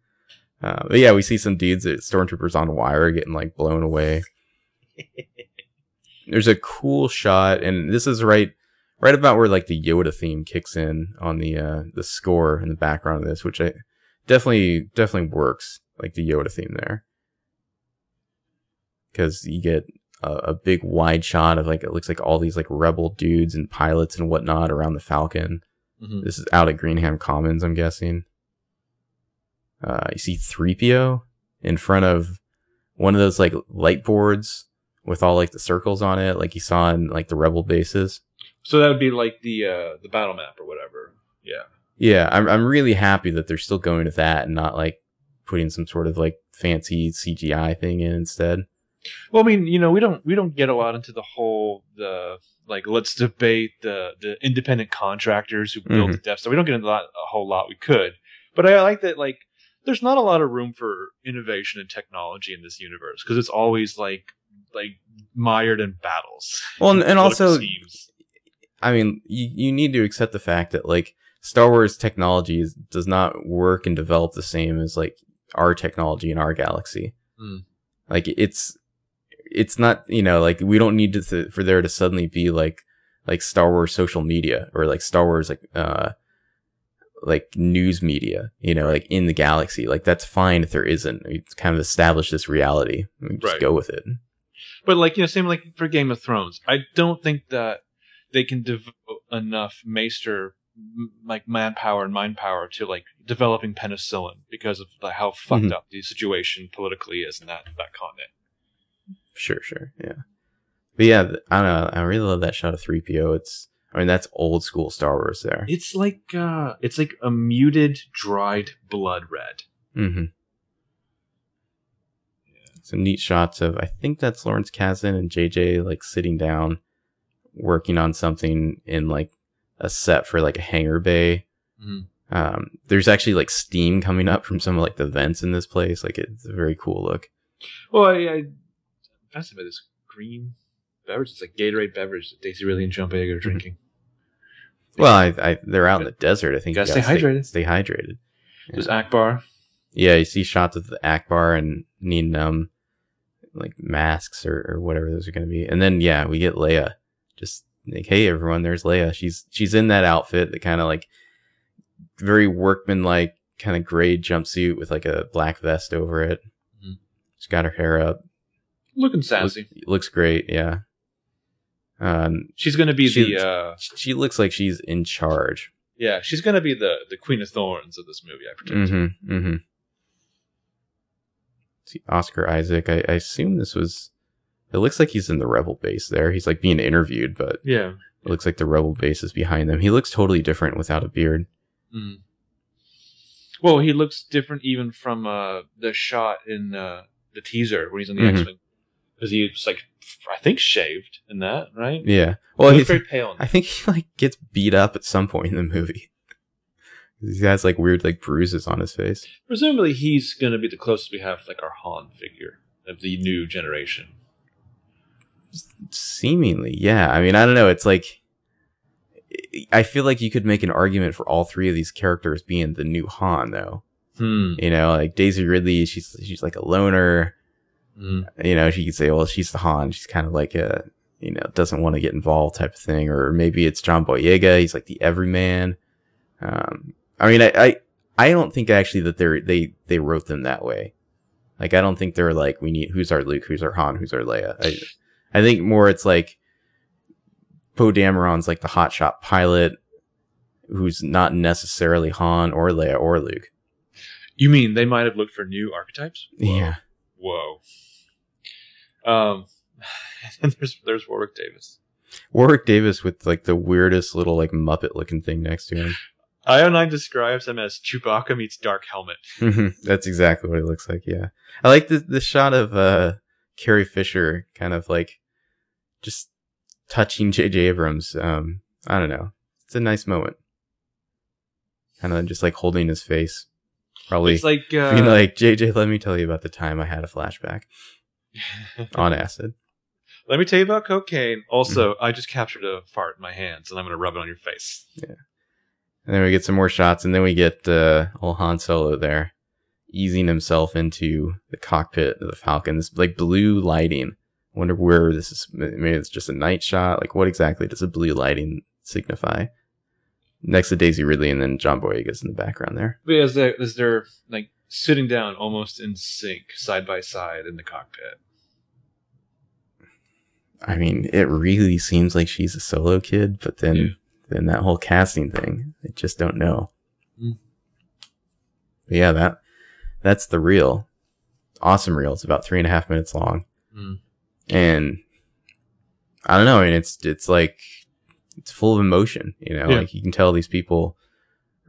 Uh, but yeah, we see some dudes, that stormtroopers on wire, getting like blown away. There's a cool shot, and this is right, right about where like the Yoda theme kicks in on the uh, the score in the background of this, which I definitely definitely works, like the Yoda theme there, because you get a, a big wide shot of like it looks like all these like rebel dudes and pilots and whatnot around the Falcon. Mhm. This is out at Greenham Commons, I'm guessing. Uh, you see 3PO in front of one of those like light boards with all like the circles on it, like you saw in like the rebel bases. So that would be like the uh, the battle map or whatever. Yeah. Yeah, I'm I'm really happy that they're still going with that and not like putting some sort of like fancy CGI thing in instead. Well, I mean, you know, we don't we don't get a lot into the whole the like let's debate the the independent contractors who built the Death Star. We don't get into that a whole lot. We could, but I like that like there's not a lot of room for innovation and technology in this universe because it's always like like mired in battles. Well, and, and also. I mean, you, you need to accept the fact that like Star Wars technology is, does not work and develop the same as like our technology in our galaxy. Hmm. Like it's it's not you know like we don't need to th- for there to suddenly be like like Star Wars social media or like Star Wars like uh like news media you know like in the galaxy like that's fine if there isn't we kind of establish this reality we just Right. go with it But like you know, same like for Game of Thrones. I don't think that they can devote enough maester m- like manpower and mind power to like developing penicillin because of the, how fucked Mhm. up the situation politically is in that that continent. Sure, sure, yeah. But yeah, I don't know. I really love that shot of three PO. It's, I mean, that's old school Star Wars there. It's like uh it's like a muted dried blood red. Mm-hmm. Some neat shots of. I think that's Lawrence Kasdan and JJ like sitting down, working on something in like a set for like a hangar bay. Mhm. Um, there's actually like steam coming up from some of like the vents in this place. Like it's a very cool look. Well, I, I Fascinated by this green beverage. It's like Gatorade beverage that Daisy Ridley and John Boyega are drinking. Well, I, I they're out in the desert. I think Gotta you stay hydrated. Stay hydrated. There's Ackbar. Yeah, you see shots of the Ackbar and needing um like masks or, or whatever those are gonna be. And then yeah, we get Leia. Just like, hey everyone, there's Leia. She's she's in that outfit, the kind of like very workman like kind of gray jumpsuit with like a black vest over it. Mhm. She's got her hair up. Looking Look- sassy. looks great, yeah. Um She's gonna be She- the uh she looks like she's in charge. yeah, she's gonna be the the Queen of Thorns of this movie, I predict. Mm-hmm. Mm-hmm. See Oscar Isaac. I, I assume this was. It looks like he's in the rebel base there. He's like being interviewed, but Yeah. it looks like the rebel base is behind them. He looks totally different without a beard. Mm. Well, he looks different even from uh, the shot in uh, the teaser when he's on the Mhm. X-wing, because he's like, I think shaved in that, right? Yeah. Well, he he, looks very pale. I think he like gets beat up at some point in the movie. He has like weird like bruises on his face. Presumably, he's gonna be the closest we have, like our Han figure of the new generation. Seemingly, yeah. I mean, I don't know. It's like I feel like you could make an argument for all three of these characters being the new Han, though. Hmm. You know, like Daisy Ridley, she's she's like a loner. Mm. You know, she could say, well, she's the Han. She's kind of like a, you know, doesn't want to get involved type of thing. Or maybe it's John Boyega. He's like the everyman. Um, I mean, I, I, I don't think actually that they're, they, they wrote them that way. Like, I don't think they're like, we need, who's our Luke? Who's our Han? Who's our Leia? I, I think more it's like Poe Dameron's like the hotshot pilot who's not necessarily Han or Leia or Luke. You mean they might have looked for new archetypes? Whoa. Yeah. Whoa. Um, and there's there's Warwick Davis. Warwick Davis with like the weirdest little like Muppet looking thing next to him. IO9 describes him as Chewbacca meets Dark Helmet. That's exactly what it looks like. Yeah, I like the the shot of uh, Carrie Fisher, kind of like just touching J.J. Abrams. Um, I don't know. It's a nice moment. Kind of just like holding his face. Probably It's like, uh, being like, JJ, let me tell you about the time I had a flashback on acid. let me tell you about cocaine. Also, Mm-hmm. I just captured a fart in my hands, and I'm going to rub it on your face. Yeah. And then we get some more shots, and then we get uh, old Han Solo there, easing himself into the cockpit of the Falcon. This like blue lighting. I wonder where this is. Maybe it's just a night shot. Like, what exactly does the blue lighting signify? Next to Daisy Ridley, and then John Boyega's in the background there. But as they're, as they're like sitting down almost in sync, side by side in the cockpit. I mean, it really seems like she's a solo kid, but then Yeah. then that whole casting thing, I just don't know. Mm. But yeah, that that's the reel. Awesome reel. It's about three and a half minutes long. Mm. and I don't know. I mean, it's it's like it's full of emotion. You know, Yeah. like you can tell these people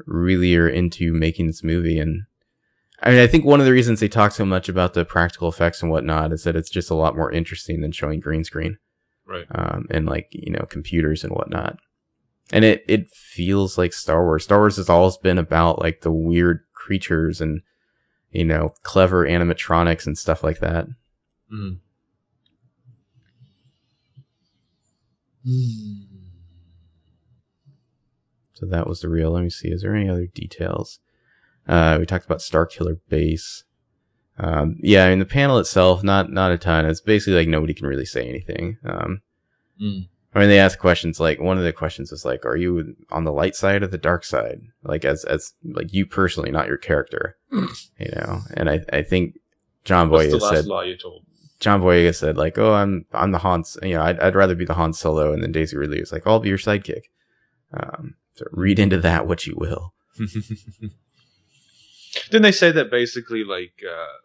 really are into making this movie. And I mean, I think one of the reasons they talk so much about the practical effects and whatnot is that it's just a lot more interesting than showing green screen Right. um, and like you know computers and whatnot. And it it feels like Star Wars. Star Wars has always been about like the weird creatures and you know clever animatronics and stuff like that. Mm. So that was the reel. Let me see. Is there any other details? Uh, we talked about Starkiller Base. Um, yeah, I mean the panel itself, not not a ton. It's basically like nobody can really say anything. Um, Mm. I mean, they ask questions like one of the questions is like, "Are you on the light side or the dark side?" Like as as like you personally, not your character. you know, and I I think John What's the Boyega said law you told? John Boyega said like, "Oh, I'm I'm the Han. You know, I'd I'd rather be the Han Solo." And then Daisy Ridley was like, "I'll be your sidekick." Um, so read into that what you will. Didn't they say that basically, like, uh,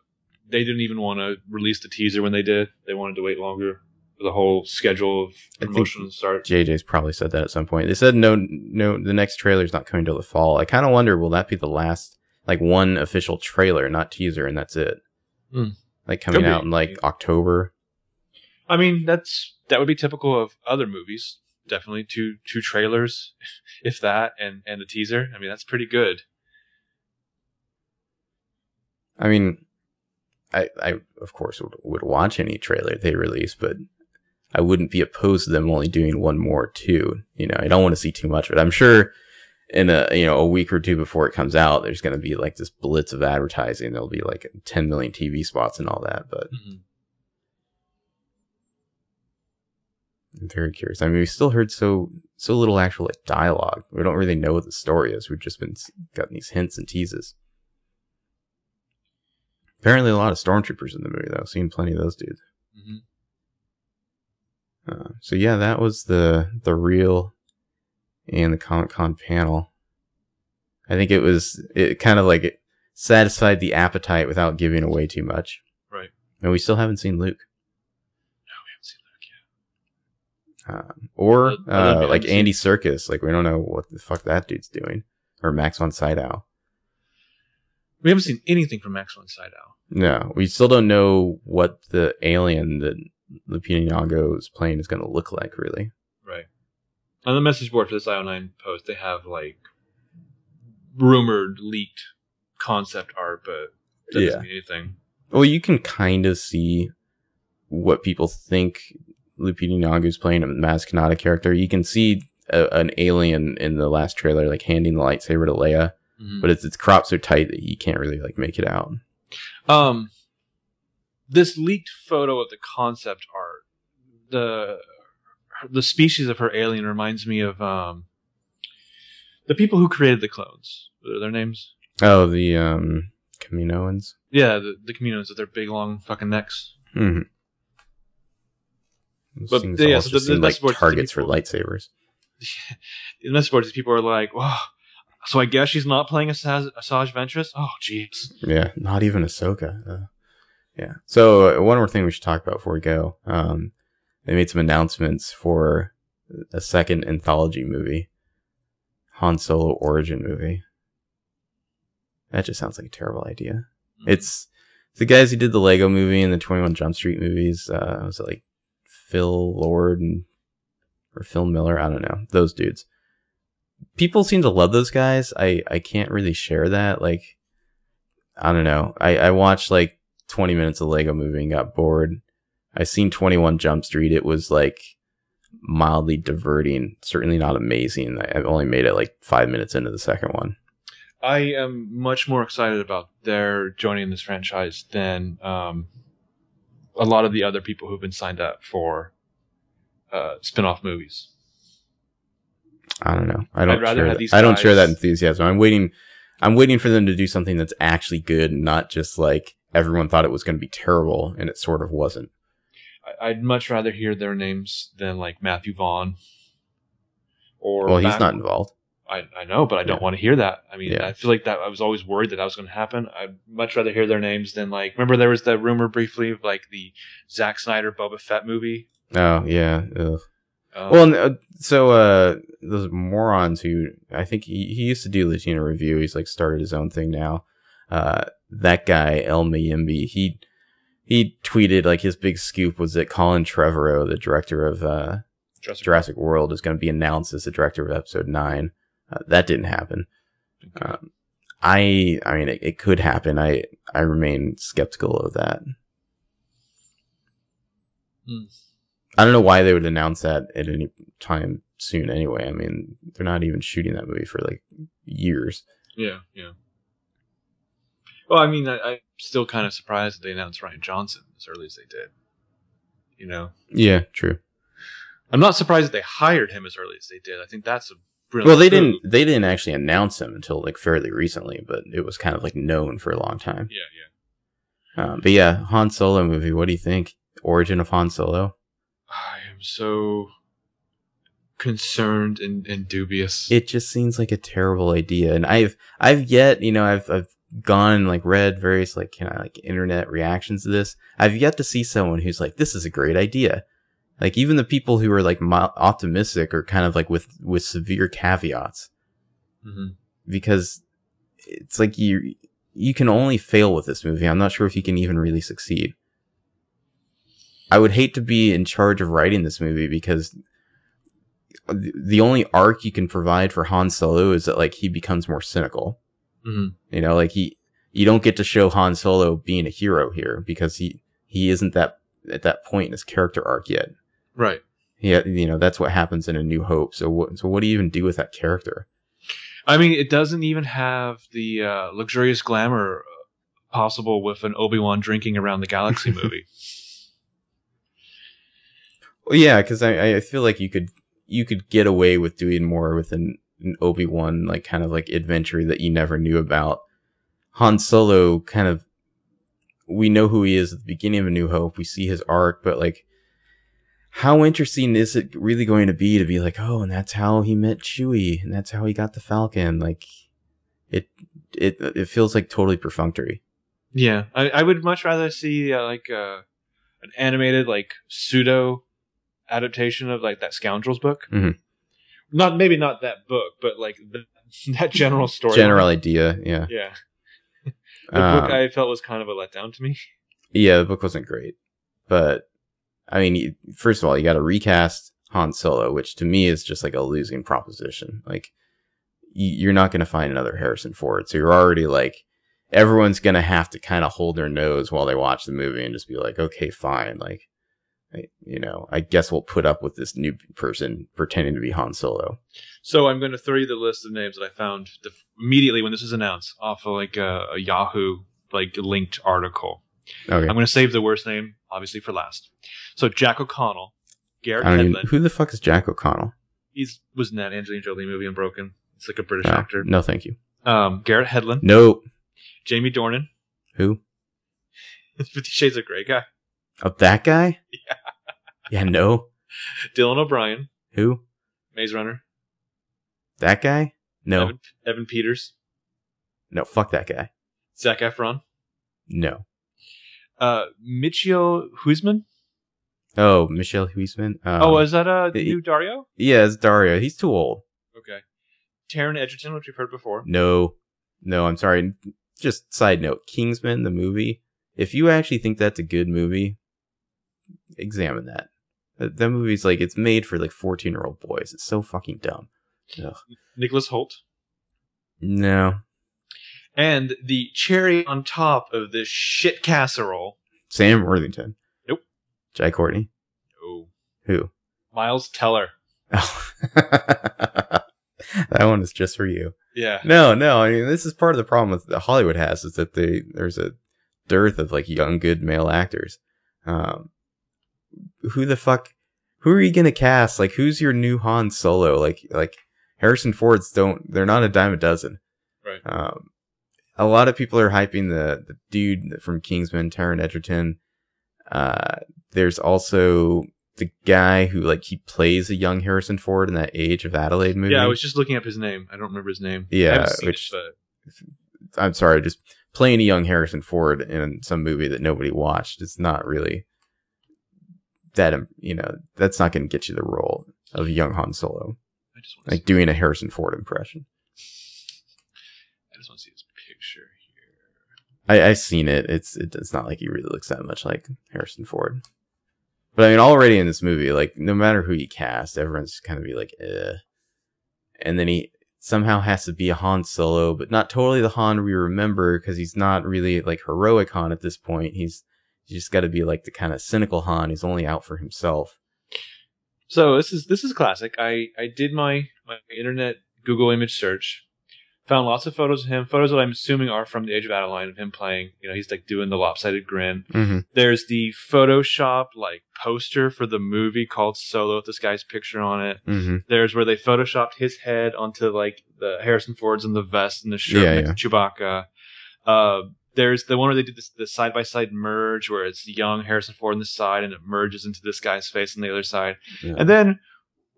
they didn't even want to release the teaser when they did? They wanted to wait longer for the whole schedule of promotion to start. JJ's probably said that at some point. They said no, no, the next trailer is not coming till the fall. I kind of wonder, will that be the last, like one official trailer, not teaser, and that's it? Hmm. Like coming out in like October. I mean, that's that would be typical of other movies. Definitely two two trailers, if that, and and a teaser. I mean, that's pretty good. I mean, I, I of course would, would watch any trailer they release, but I wouldn't be opposed to them only doing one more too. You know, I don't want to see too much of it. I'm sure in a you know a week or two before it comes out, there's going to be like this blitz of advertising. There'll be like 10 million TV spots and all that, but. Mm-hmm. I'm very curious. I mean, we still heard so so little actual like dialogue. We don't really know what the story is. We've just been gotten these hints and teases. Apparently, a lot of stormtroopers in the movie though. Seen plenty of those dudes. hmm Uh, so yeah, that was the the reel and the Comic Con panel. I think it was it kind of like it satisfied the appetite without giving away too much. Right. And we still haven't seen Luke. No, we haven't seen Luke yet. um, or uh, like Andy Serkis. Like we don't know what the fuck that dude's doing, or Max von Sydow. We haven't seen anything from Max von Sydow. No, we still don't know what the alien that Lupita Nyong'o is playing is going to look like. Really, Right. On the message board for this IO9 post, they have like rumored leaked concept art, but that Yeah. doesn't mean anything. well, you can kind of see what people think Lupita Nyong'o is playing a Maz Kanata character. You can see a, an alien in the last trailer, like handing the lightsaber to Leia, Mhm. but it's it's cropped so tight that you can't really like make it out. Um, this leaked photo of the concept art, the the species of her alien reminds me of um the people who created the clones. What are their names? Oh, the um Kaminoans. Yeah, the the Caminos with their big long fucking necks. Mm-hmm. But, yeah, so the- the like message boards targets for lightsabers. the this board, people are like, "Wow." So I guess she's not playing Asajj, Asajj Ventress. Oh, jeez. Yeah, not even Ahsoka. Uh, yeah. So uh, one more thing we should talk about before we go. Um, they made some announcements for a second anthology movie. Han Solo origin movie. That just sounds like a terrible idea. Mm. It's the guys who did the Lego movie and the 21 Jump Street movies. Uh, was it like Phil Lord and or Phil Miller? I don't know. Those dudes. People seem to love those guys. I, I can't really share that. Like, I don't know. I, I watched like 20 minutes of Lego movie and got bored. I seen 21 Jump Street. It was like mildly diverting. Certainly not amazing. I, I only made it like five minutes into the second one. I am much more excited about their joining this franchise than um, a lot of the other people who've been signed up for uh, spin-off movies. I don't know. I don't share that. I don't share that enthusiasm. I'm waiting. I'm waiting for them to do something that's actually good, not just like everyone thought it was going to be terrible and it sort of wasn't. I'd much rather hear their names than like Matthew Vaughn. Or Well, he's not involved. I, I know, but I don't Yeah. want to hear that. I mean, Yeah. I feel like that I was always worried that that was going to happen. I'd much rather hear their names than like. Remember, there was that rumor briefly of like the Zack Snyder Boba Fett movie. Oh yeah. Ugh. Um, Well, uh, so uh, those morons who I think he, he used to do Latino review. He's like started his own thing now. Uh, that guy El Mayimbi, he he tweeted like his big scoop was that Colin Trevorrow, the director of uh, Jurassic Jurassic World, is going to be announced as the director of Episode Nine. Uh, that didn't happen. Okay. Um, I I mean, it, it could happen. I I remain skeptical of that. Hmm. I don't know why they would announce that at any time soon. Anyway, I mean, they're not even shooting that movie for like years. Yeah, yeah. Well, I mean, I, I'm still kind of surprised that they announced Rian Johnson as early as they did. You know, Yeah, true. I'm not surprised that they hired him as early as they did. I think that's a brilliant. Well, they move. didn't. They didn't actually announce him until like fairly recently, but it was kind of like known for a long time. Yeah, yeah. Um, but yeah, Han Solo movie. What do you think? Origin of Han Solo. I am so concerned and, and dubious. it just seems like a terrible idea and i've i've yet you know i've i've gone and like read various like kind of like internet reactions to this. I've yet to see someone who's like this is a great idea. Like even the people who are like optimistic are kind of like with with severe caveats. Hmm because it's like you you can only fail with this movie. I'm not sure if you can even really succeed i would hate to be in charge of writing this movie because the only arc you can provide for Han Solo is that like he becomes more cynical. hmm You know, like he you don't get to show Han Solo being a hero here because he he isn't that at that point in his character arc yet. Right. Yeah, you know that's what happens in A New Hope. So what so what do you even do with that character? I mean, it doesn't even have the uh, luxurious glamour possible with an Obi Wan drinking around the galaxy movie. Well, yeah, because I I feel like you could you could get away with doing more with an, an Obi Wan like kind of like adventure that you never knew about. Han Solo kind of we know who he is at the beginning of A New Hope. We see his arc, but like how interesting is it really going to be to be like, oh, and that's how he met Chewie, and that's how he got the Falcon? Like it it it feels like totally perfunctory. yeah, I, I would much rather see uh, like uh, an animated like pseudo adaptation of like that Scoundrels book. Mhm. Not maybe not that book, but like the, that general story. General idea, yeah. Yeah. The book Um, I felt was kind of a letdown to me. Yeah, the book wasn't great, but I mean, first of all, you got to recast Han Solo, which to me is just like a losing proposition. Like, you're not going to find another Harrison Ford, so you're already like, everyone's going to have to kind of hold their nose while they watch the movie and just be like, okay, fine, like, you know, I guess we'll put up with this new person pretending to be Han Solo. So I'm going to throw you the list of names that I found the, immediately when this was announced off of like a, a Yahoo like linked article. Okay, I'm going to save the worst name obviously for last. So Jack O'Connell, Garrett I don't Hedlund. who the fuck is Jack O'Connell? He's was in that Angelina Jolie movie Unbroken. It's like a British Oh, actor. no, thank you. Um, Garrett Hedlund, No, Jamie Dornan, who? Fifty Shades of Grey guy, Oh, that guy? Yeah. Yeah, no. Dylan O'Brien, Who? Maze Runner, That guy? No. Evan, Evan Peters, No, fuck that guy. Zac Efron, No. uh, Michio Huisman. Oh, Michelle Huisman. Um, oh, is that uh, the he- new Daario? yeah, it's Daario. He's too old. Okay. Taron Egerton, which we've heard before. No, no, I'm sorry. Just side note, Kingsman, the movie. If you actually think that's a good movie, examine that. That, movie's like it's made for like 14 year old boys. It's so fucking dumb. Ugh. Nicholas Hoult. No, And the cherry on top of this shit casserole. Sam Worthington. Nope. Jai Courtney. Oh. Who? Miles Teller. Oh. that one is just for you. Yeah. No, no. I mean, this is part of the problem with that Hollywood has is that they there's a dearth of like young, good male actors. Um, who the fuck? Who are you gonna cast? Like, who's your new Han Solo? Like, like Harrison Ford's don't. They're not a dime a dozen. Right. Um, a lot of people are hyping the the dude from Kingsman, Taron Egerton. Uh, there's also the guy who like he plays a young Harrison Ford in that Age of Adelaide movie. Yeah, I was just looking up his name. I don't remember his name. Yeah, I haven't seen which- it, but I'm sorry, just playing a young Harrison Ford in some movie that nobody watched It's not really that. um, You know, that's not going to get you the role of young Han Solo. I just want Like doing a Harrison Ford impression. I just want to see his picture here. I I've seen it. It's it, it's not like he really looks that much like Harrison Ford. But I mean, already in this movie, like no matter who you cast, everyone's kind of be like, eh. And then he somehow has to be a Han Solo, but not totally the Han we remember because he's not really like heroic Han at this point. He's he's just got to be like the kind of cynical Han. He's only out for himself. So this is this is classic. I I did my my internet Google image search, found lots of photos of him. Photos that I'm assuming are from the Age of Adaline of him playing. You know, he's like doing the lopsided grin. Mm-hmm. There's the Photoshop like poster for the movie called Solo with this guy's picture on it. Mm-hmm. There's where they photoshopped his head onto like the Harrison Ford's and the vest and the shirt Yeah, to Chewbacca. Uh, there's the one where they did this the side by side merge where it's young Harrison Ford on the side and it merges into this guy's face on the other side. Yeah. And then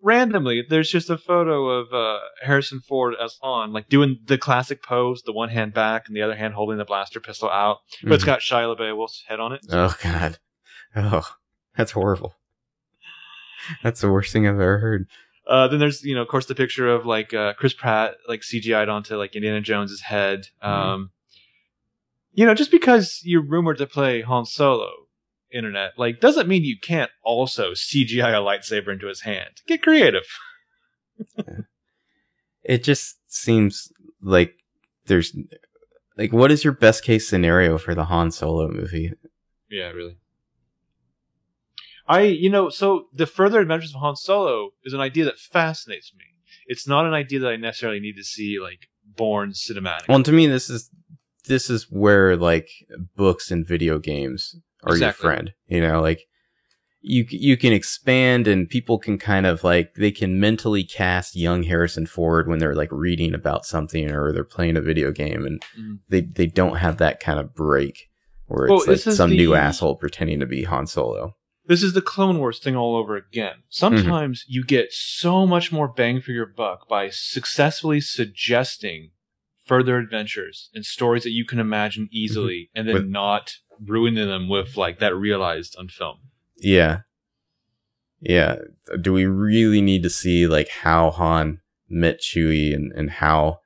randomly there's just a photo of uh, Harrison Ford as Han, like doing the classic pose, the one hand back and the other hand holding the blaster pistol out. But it's got Shia LaBeouf's head on it. oh god, oh that's horrible. That's the worst thing I've ever heard. Uh, then there's you know of course the picture of like uh, Chris Pratt like CGI'd onto like Indiana Jones's head. Um, You know, just because you're rumored to play Han Solo, internet like doesn't mean you can't also CGI a lightsaber into his hand. Get creative. it just seems like there's like what is your best case scenario for the Han Solo movie? Yeah, really. I, you know, so the further adventures of Han Solo is an idea that fascinates me. It's not an idea that I necessarily need to see like born cinematic. Well, to me, this is this is where like books and video games are Exactly. your friend. You know, like you you can expand and people can kind of like they can mentally cast young Harrison Ford when they're like reading about something or they're playing a video game and Mhm. they they don't have that kind of break where Well, it's like some new asshole pretending to be Han Solo. This is the Clone Wars thing all over again. Sometimes you get so much more bang for your buck by successfully suggesting further adventures and stories that you can imagine easily and then With- not ruining them with like that realized on film. Yeah. Yeah. Do we really need to see like how Han met Chewie and, and how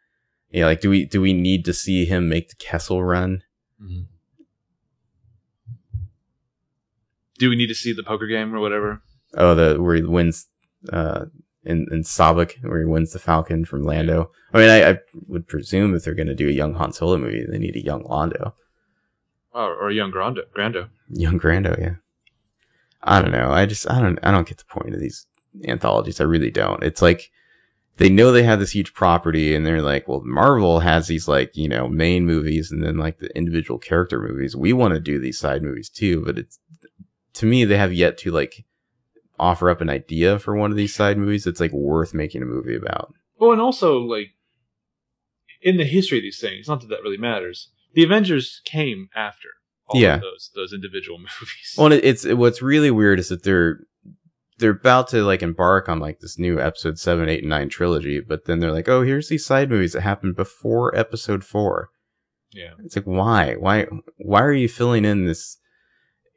yeah, like do we do we need to see him make the Kessel run? Do we need to see the poker game or whatever? Oh, the where he wins uh in, in sabacc, where he wins the Falcon from Lando. I mean, I, I would presume if they're gonna do a young Han Solo movie, they need a young Lando. Or, or young Grando. Grando. Young Grando, yeah. I don't know. I just I don't I don't get the point of these anthologies. I really don't. It's like they know they have this huge property and they're like, well, Marvel has these like, you know, main movies and then like the individual character movies. We want to do these side movies too, but it's to me they have yet to like offer up an idea for one of these side movies that's like worth making a movie about. Well, and also like in the history of these things, not that that really matters. The Avengers came after all Yeah. of those those individual movies. Well, and it's what's really weird is that they're they're about to like embark on like this new episode seven, eight, and nine trilogy, but then they're like, oh, here's these side movies that happened before episode four. yeah. It's like, why, why, why are you filling in this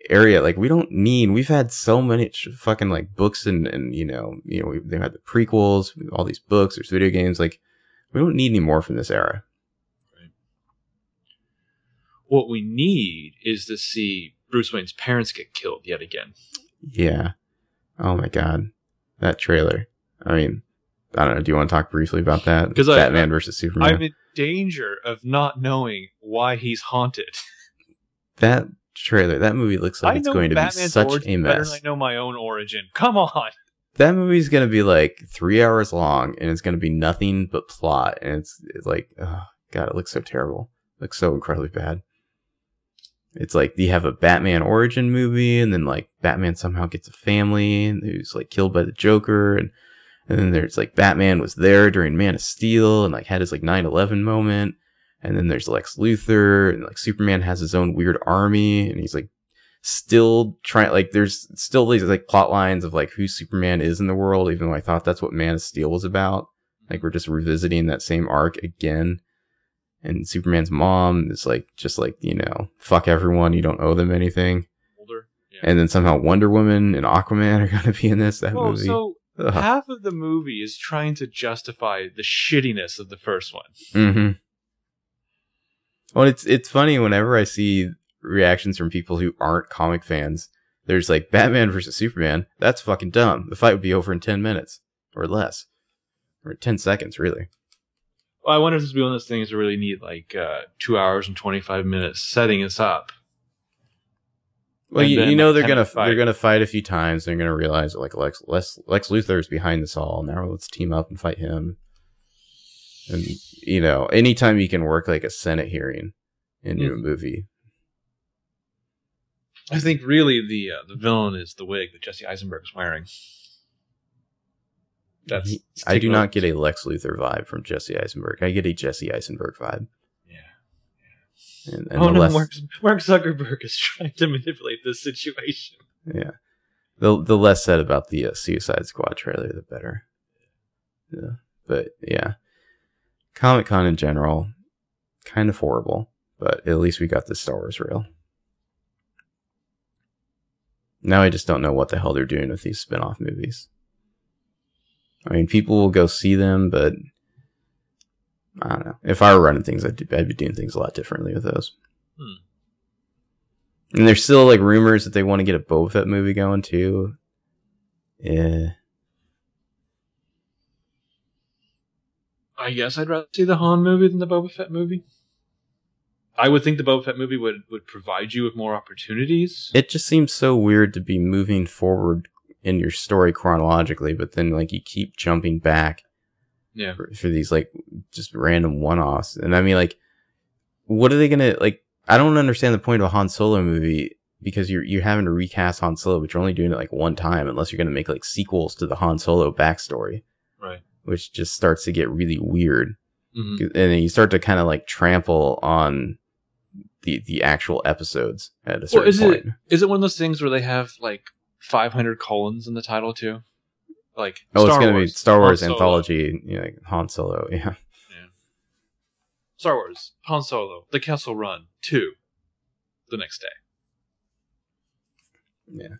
area? Like, we don't need. We've had so many fucking like books and and you know, you know, we, they had the prequels, all these books, there's video games. Like, We don't need any more from this era. What we need is to see Bruce Wayne's parents get killed yet again. Yeah. Oh my god, that trailer. I mean, I don't know. Do you want to talk briefly about that? 'Cause I- Batman versus Superman. I'm in danger of not knowing why he's haunted. that trailer, that movie looks like I it's going to be such a mess. I know my own origin. Come on. That movie's going to be like three hours long, and it's going to be nothing but plot, and it's, it's like, oh god, it looks so terrible. It looks so incredibly bad. It's like you have a Batman origin movie, and then like Batman somehow gets a family and who's like killed by the Joker, and and then there's like Batman was there during Man of Steel and like had his like 9/11 moment, and then there's Lex Luthor, and like Superman has his own weird army, and he's like still trying like there's still these like plot lines of like who Superman is in the world, even though I thought that's what Man of Steel was about. Like we're just revisiting that same arc again. And Superman's mom is like just like, you know, fuck everyone, you don't owe them anything. Older. Yeah. And then somehow Wonder Woman and Aquaman are gonna be in this that well, movie. so Ugh. half of the movie is trying to justify the shittiness of the first one. Mm-hmm. Well, it's it's funny whenever I see reactions from people who aren't comic fans. There's like Batman versus Superman. That's fucking dumb. The fight would be over in ten minutes or less, or ten seconds, really. Well, I wonder if this would be one of those things that really need like uh, two hours and twenty five minutes setting us up. Well, you, you know they're gonna fight. they're gonna fight a few times. They're gonna realize that like Lex Lex Lex Luthor is behind this all. Now let's team up and fight him. And you know, anytime you can work like a Senate hearing into a Mhm. movie, I think really the uh, the villain is the wig that Jesse Eisenberg is wearing. That's He- I do not get a Lex Luthor vibe from Jesse Eisenberg. I get a Jesse Eisenberg vibe. Yeah. And, and oh the no, less, Mark, Mark Zuckerberg is trying to manipulate this situation. yeah, the the less said about the uh, Suicide Squad trailer, the better. Yeah, but yeah, Comic Con in general, kind of horrible. But at least we got the Star Wars reel. Now I just don't know what the hell they're doing with these spin-off movies. I mean, people will go see them, but I don't know. If I were running things, I'd, do, I'd be doing things a lot differently with those. Hmm. And there's still like rumors that they want to get a Boba Fett movie going too. Yeah. I guess I'd rather see the Han movie than the Boba Fett movie. I would think the Boba Fett movie would, would provide you with more opportunities. It just seems so weird to be moving forward in your story chronologically, but then like you keep jumping back yeah. for, for these like just random one-offs. And I mean, like, what are they gonna like? I don't understand the point of a Han Solo movie because you're you're having to recast Han Solo, but you're only doing it like one time, unless you're gonna make like sequels to the Han Solo backstory, Right. Which just starts to get really weird. hmm and then you start to kind of like trample on the the actual episodes at a certain is it- point. Is it one of those things where they have like 500 colons in the title too? Like Oh, it's gonna be Star Wars anthology, you know, like Han Solo. Yeah, Star Wars, Han Solo, The Kessel Run, 2, the next day. yeah.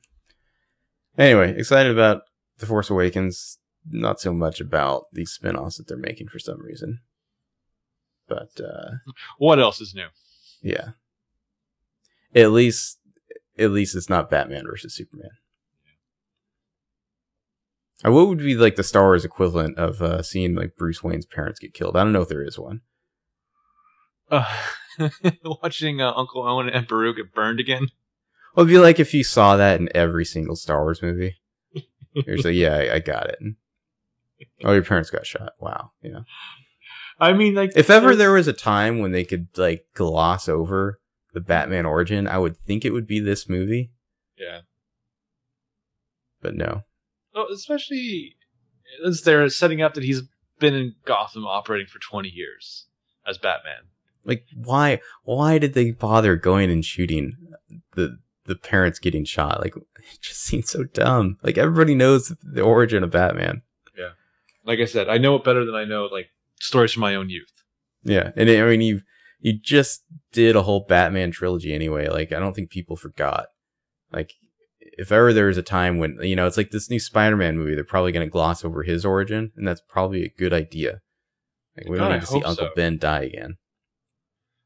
Anyway, excited about the Force Awakens. Not so much about these spin-offs that they're making for some reason, but uh What else is new? yeah. At least, at least it's not Batman versus Superman. Uh, what would be like the Star Wars equivalent of uh, seeing like Bruce Wayne's parents get killed? I don't know if there is one. Uh, watching uh, Uncle Owen and Beru get burned again. Well, it'd be like if you saw that in every single Star Wars movie. You're like, yeah, I, I got it. Oh, your parents got shot. Wow. Yeah. I mean, like, If ever there was a time when they could like gloss over the Batman origin, I would think it would be this movie. yeah, But no. oh, especially as they're setting up that he's been in Gotham operating for 20 years as Batman. Like, why? Why did they bother going and shooting the the parents getting shot? Like, it just seems so dumb. Like everybody knows the origin of Batman. Like I said, I know it better than I know like stories from my own youth. Yeah, and I mean, you you just did a whole Batman trilogy anyway. Like, I don't think people forgot. Like, if ever there was a time when you know, it's like this new Spider-Man movie, they're probably going to gloss over his origin, and that's probably a good idea. Like, we God, don't need to see Uncle so. Ben die again.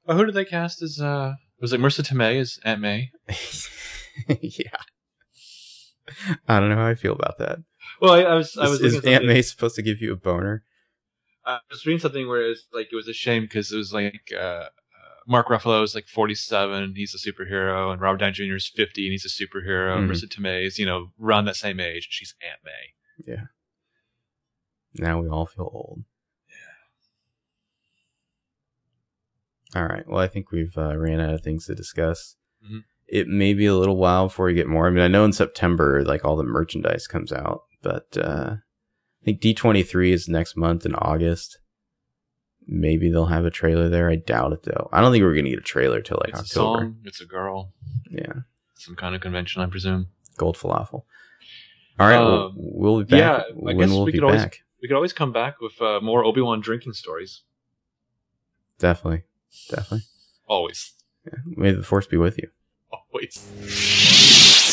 Oh, who did they cast as? uh Was it Marisa Tomei as Aunt May? yeah. I don't know how I feel about that. Well, I, I was I was is is Aunt May supposed to give you a boner? I was reading something where it was like it was a shame because it was like uh, uh, Mark Ruffalo is like 47, he's a superhero, and Robert Downey Jr. is 50 and he's a superhero. And Mhm. Marisa Tomei is you know around that same age, she's Aunt May. Yeah. Now we all feel old. Yeah. All right. Well, I think we've uh, ran out of things to discuss. Mhm. It may be a little while before we get more. I mean, I know in September, like all the merchandise comes out, but uh, I think D23 is next month in August. Maybe they'll have a trailer there. I doubt it though. I don't think we're gonna get a trailer till like it's a October. song, it's a girl, Yeah, some kind of convention, I presume. gold falafel. All right, well, Um, we'll be back. yeah, I guess will we could always- back? We could always come back with uh, more Obi Wan drinking stories. Definitely, definitely. Always, May the force be with you. always.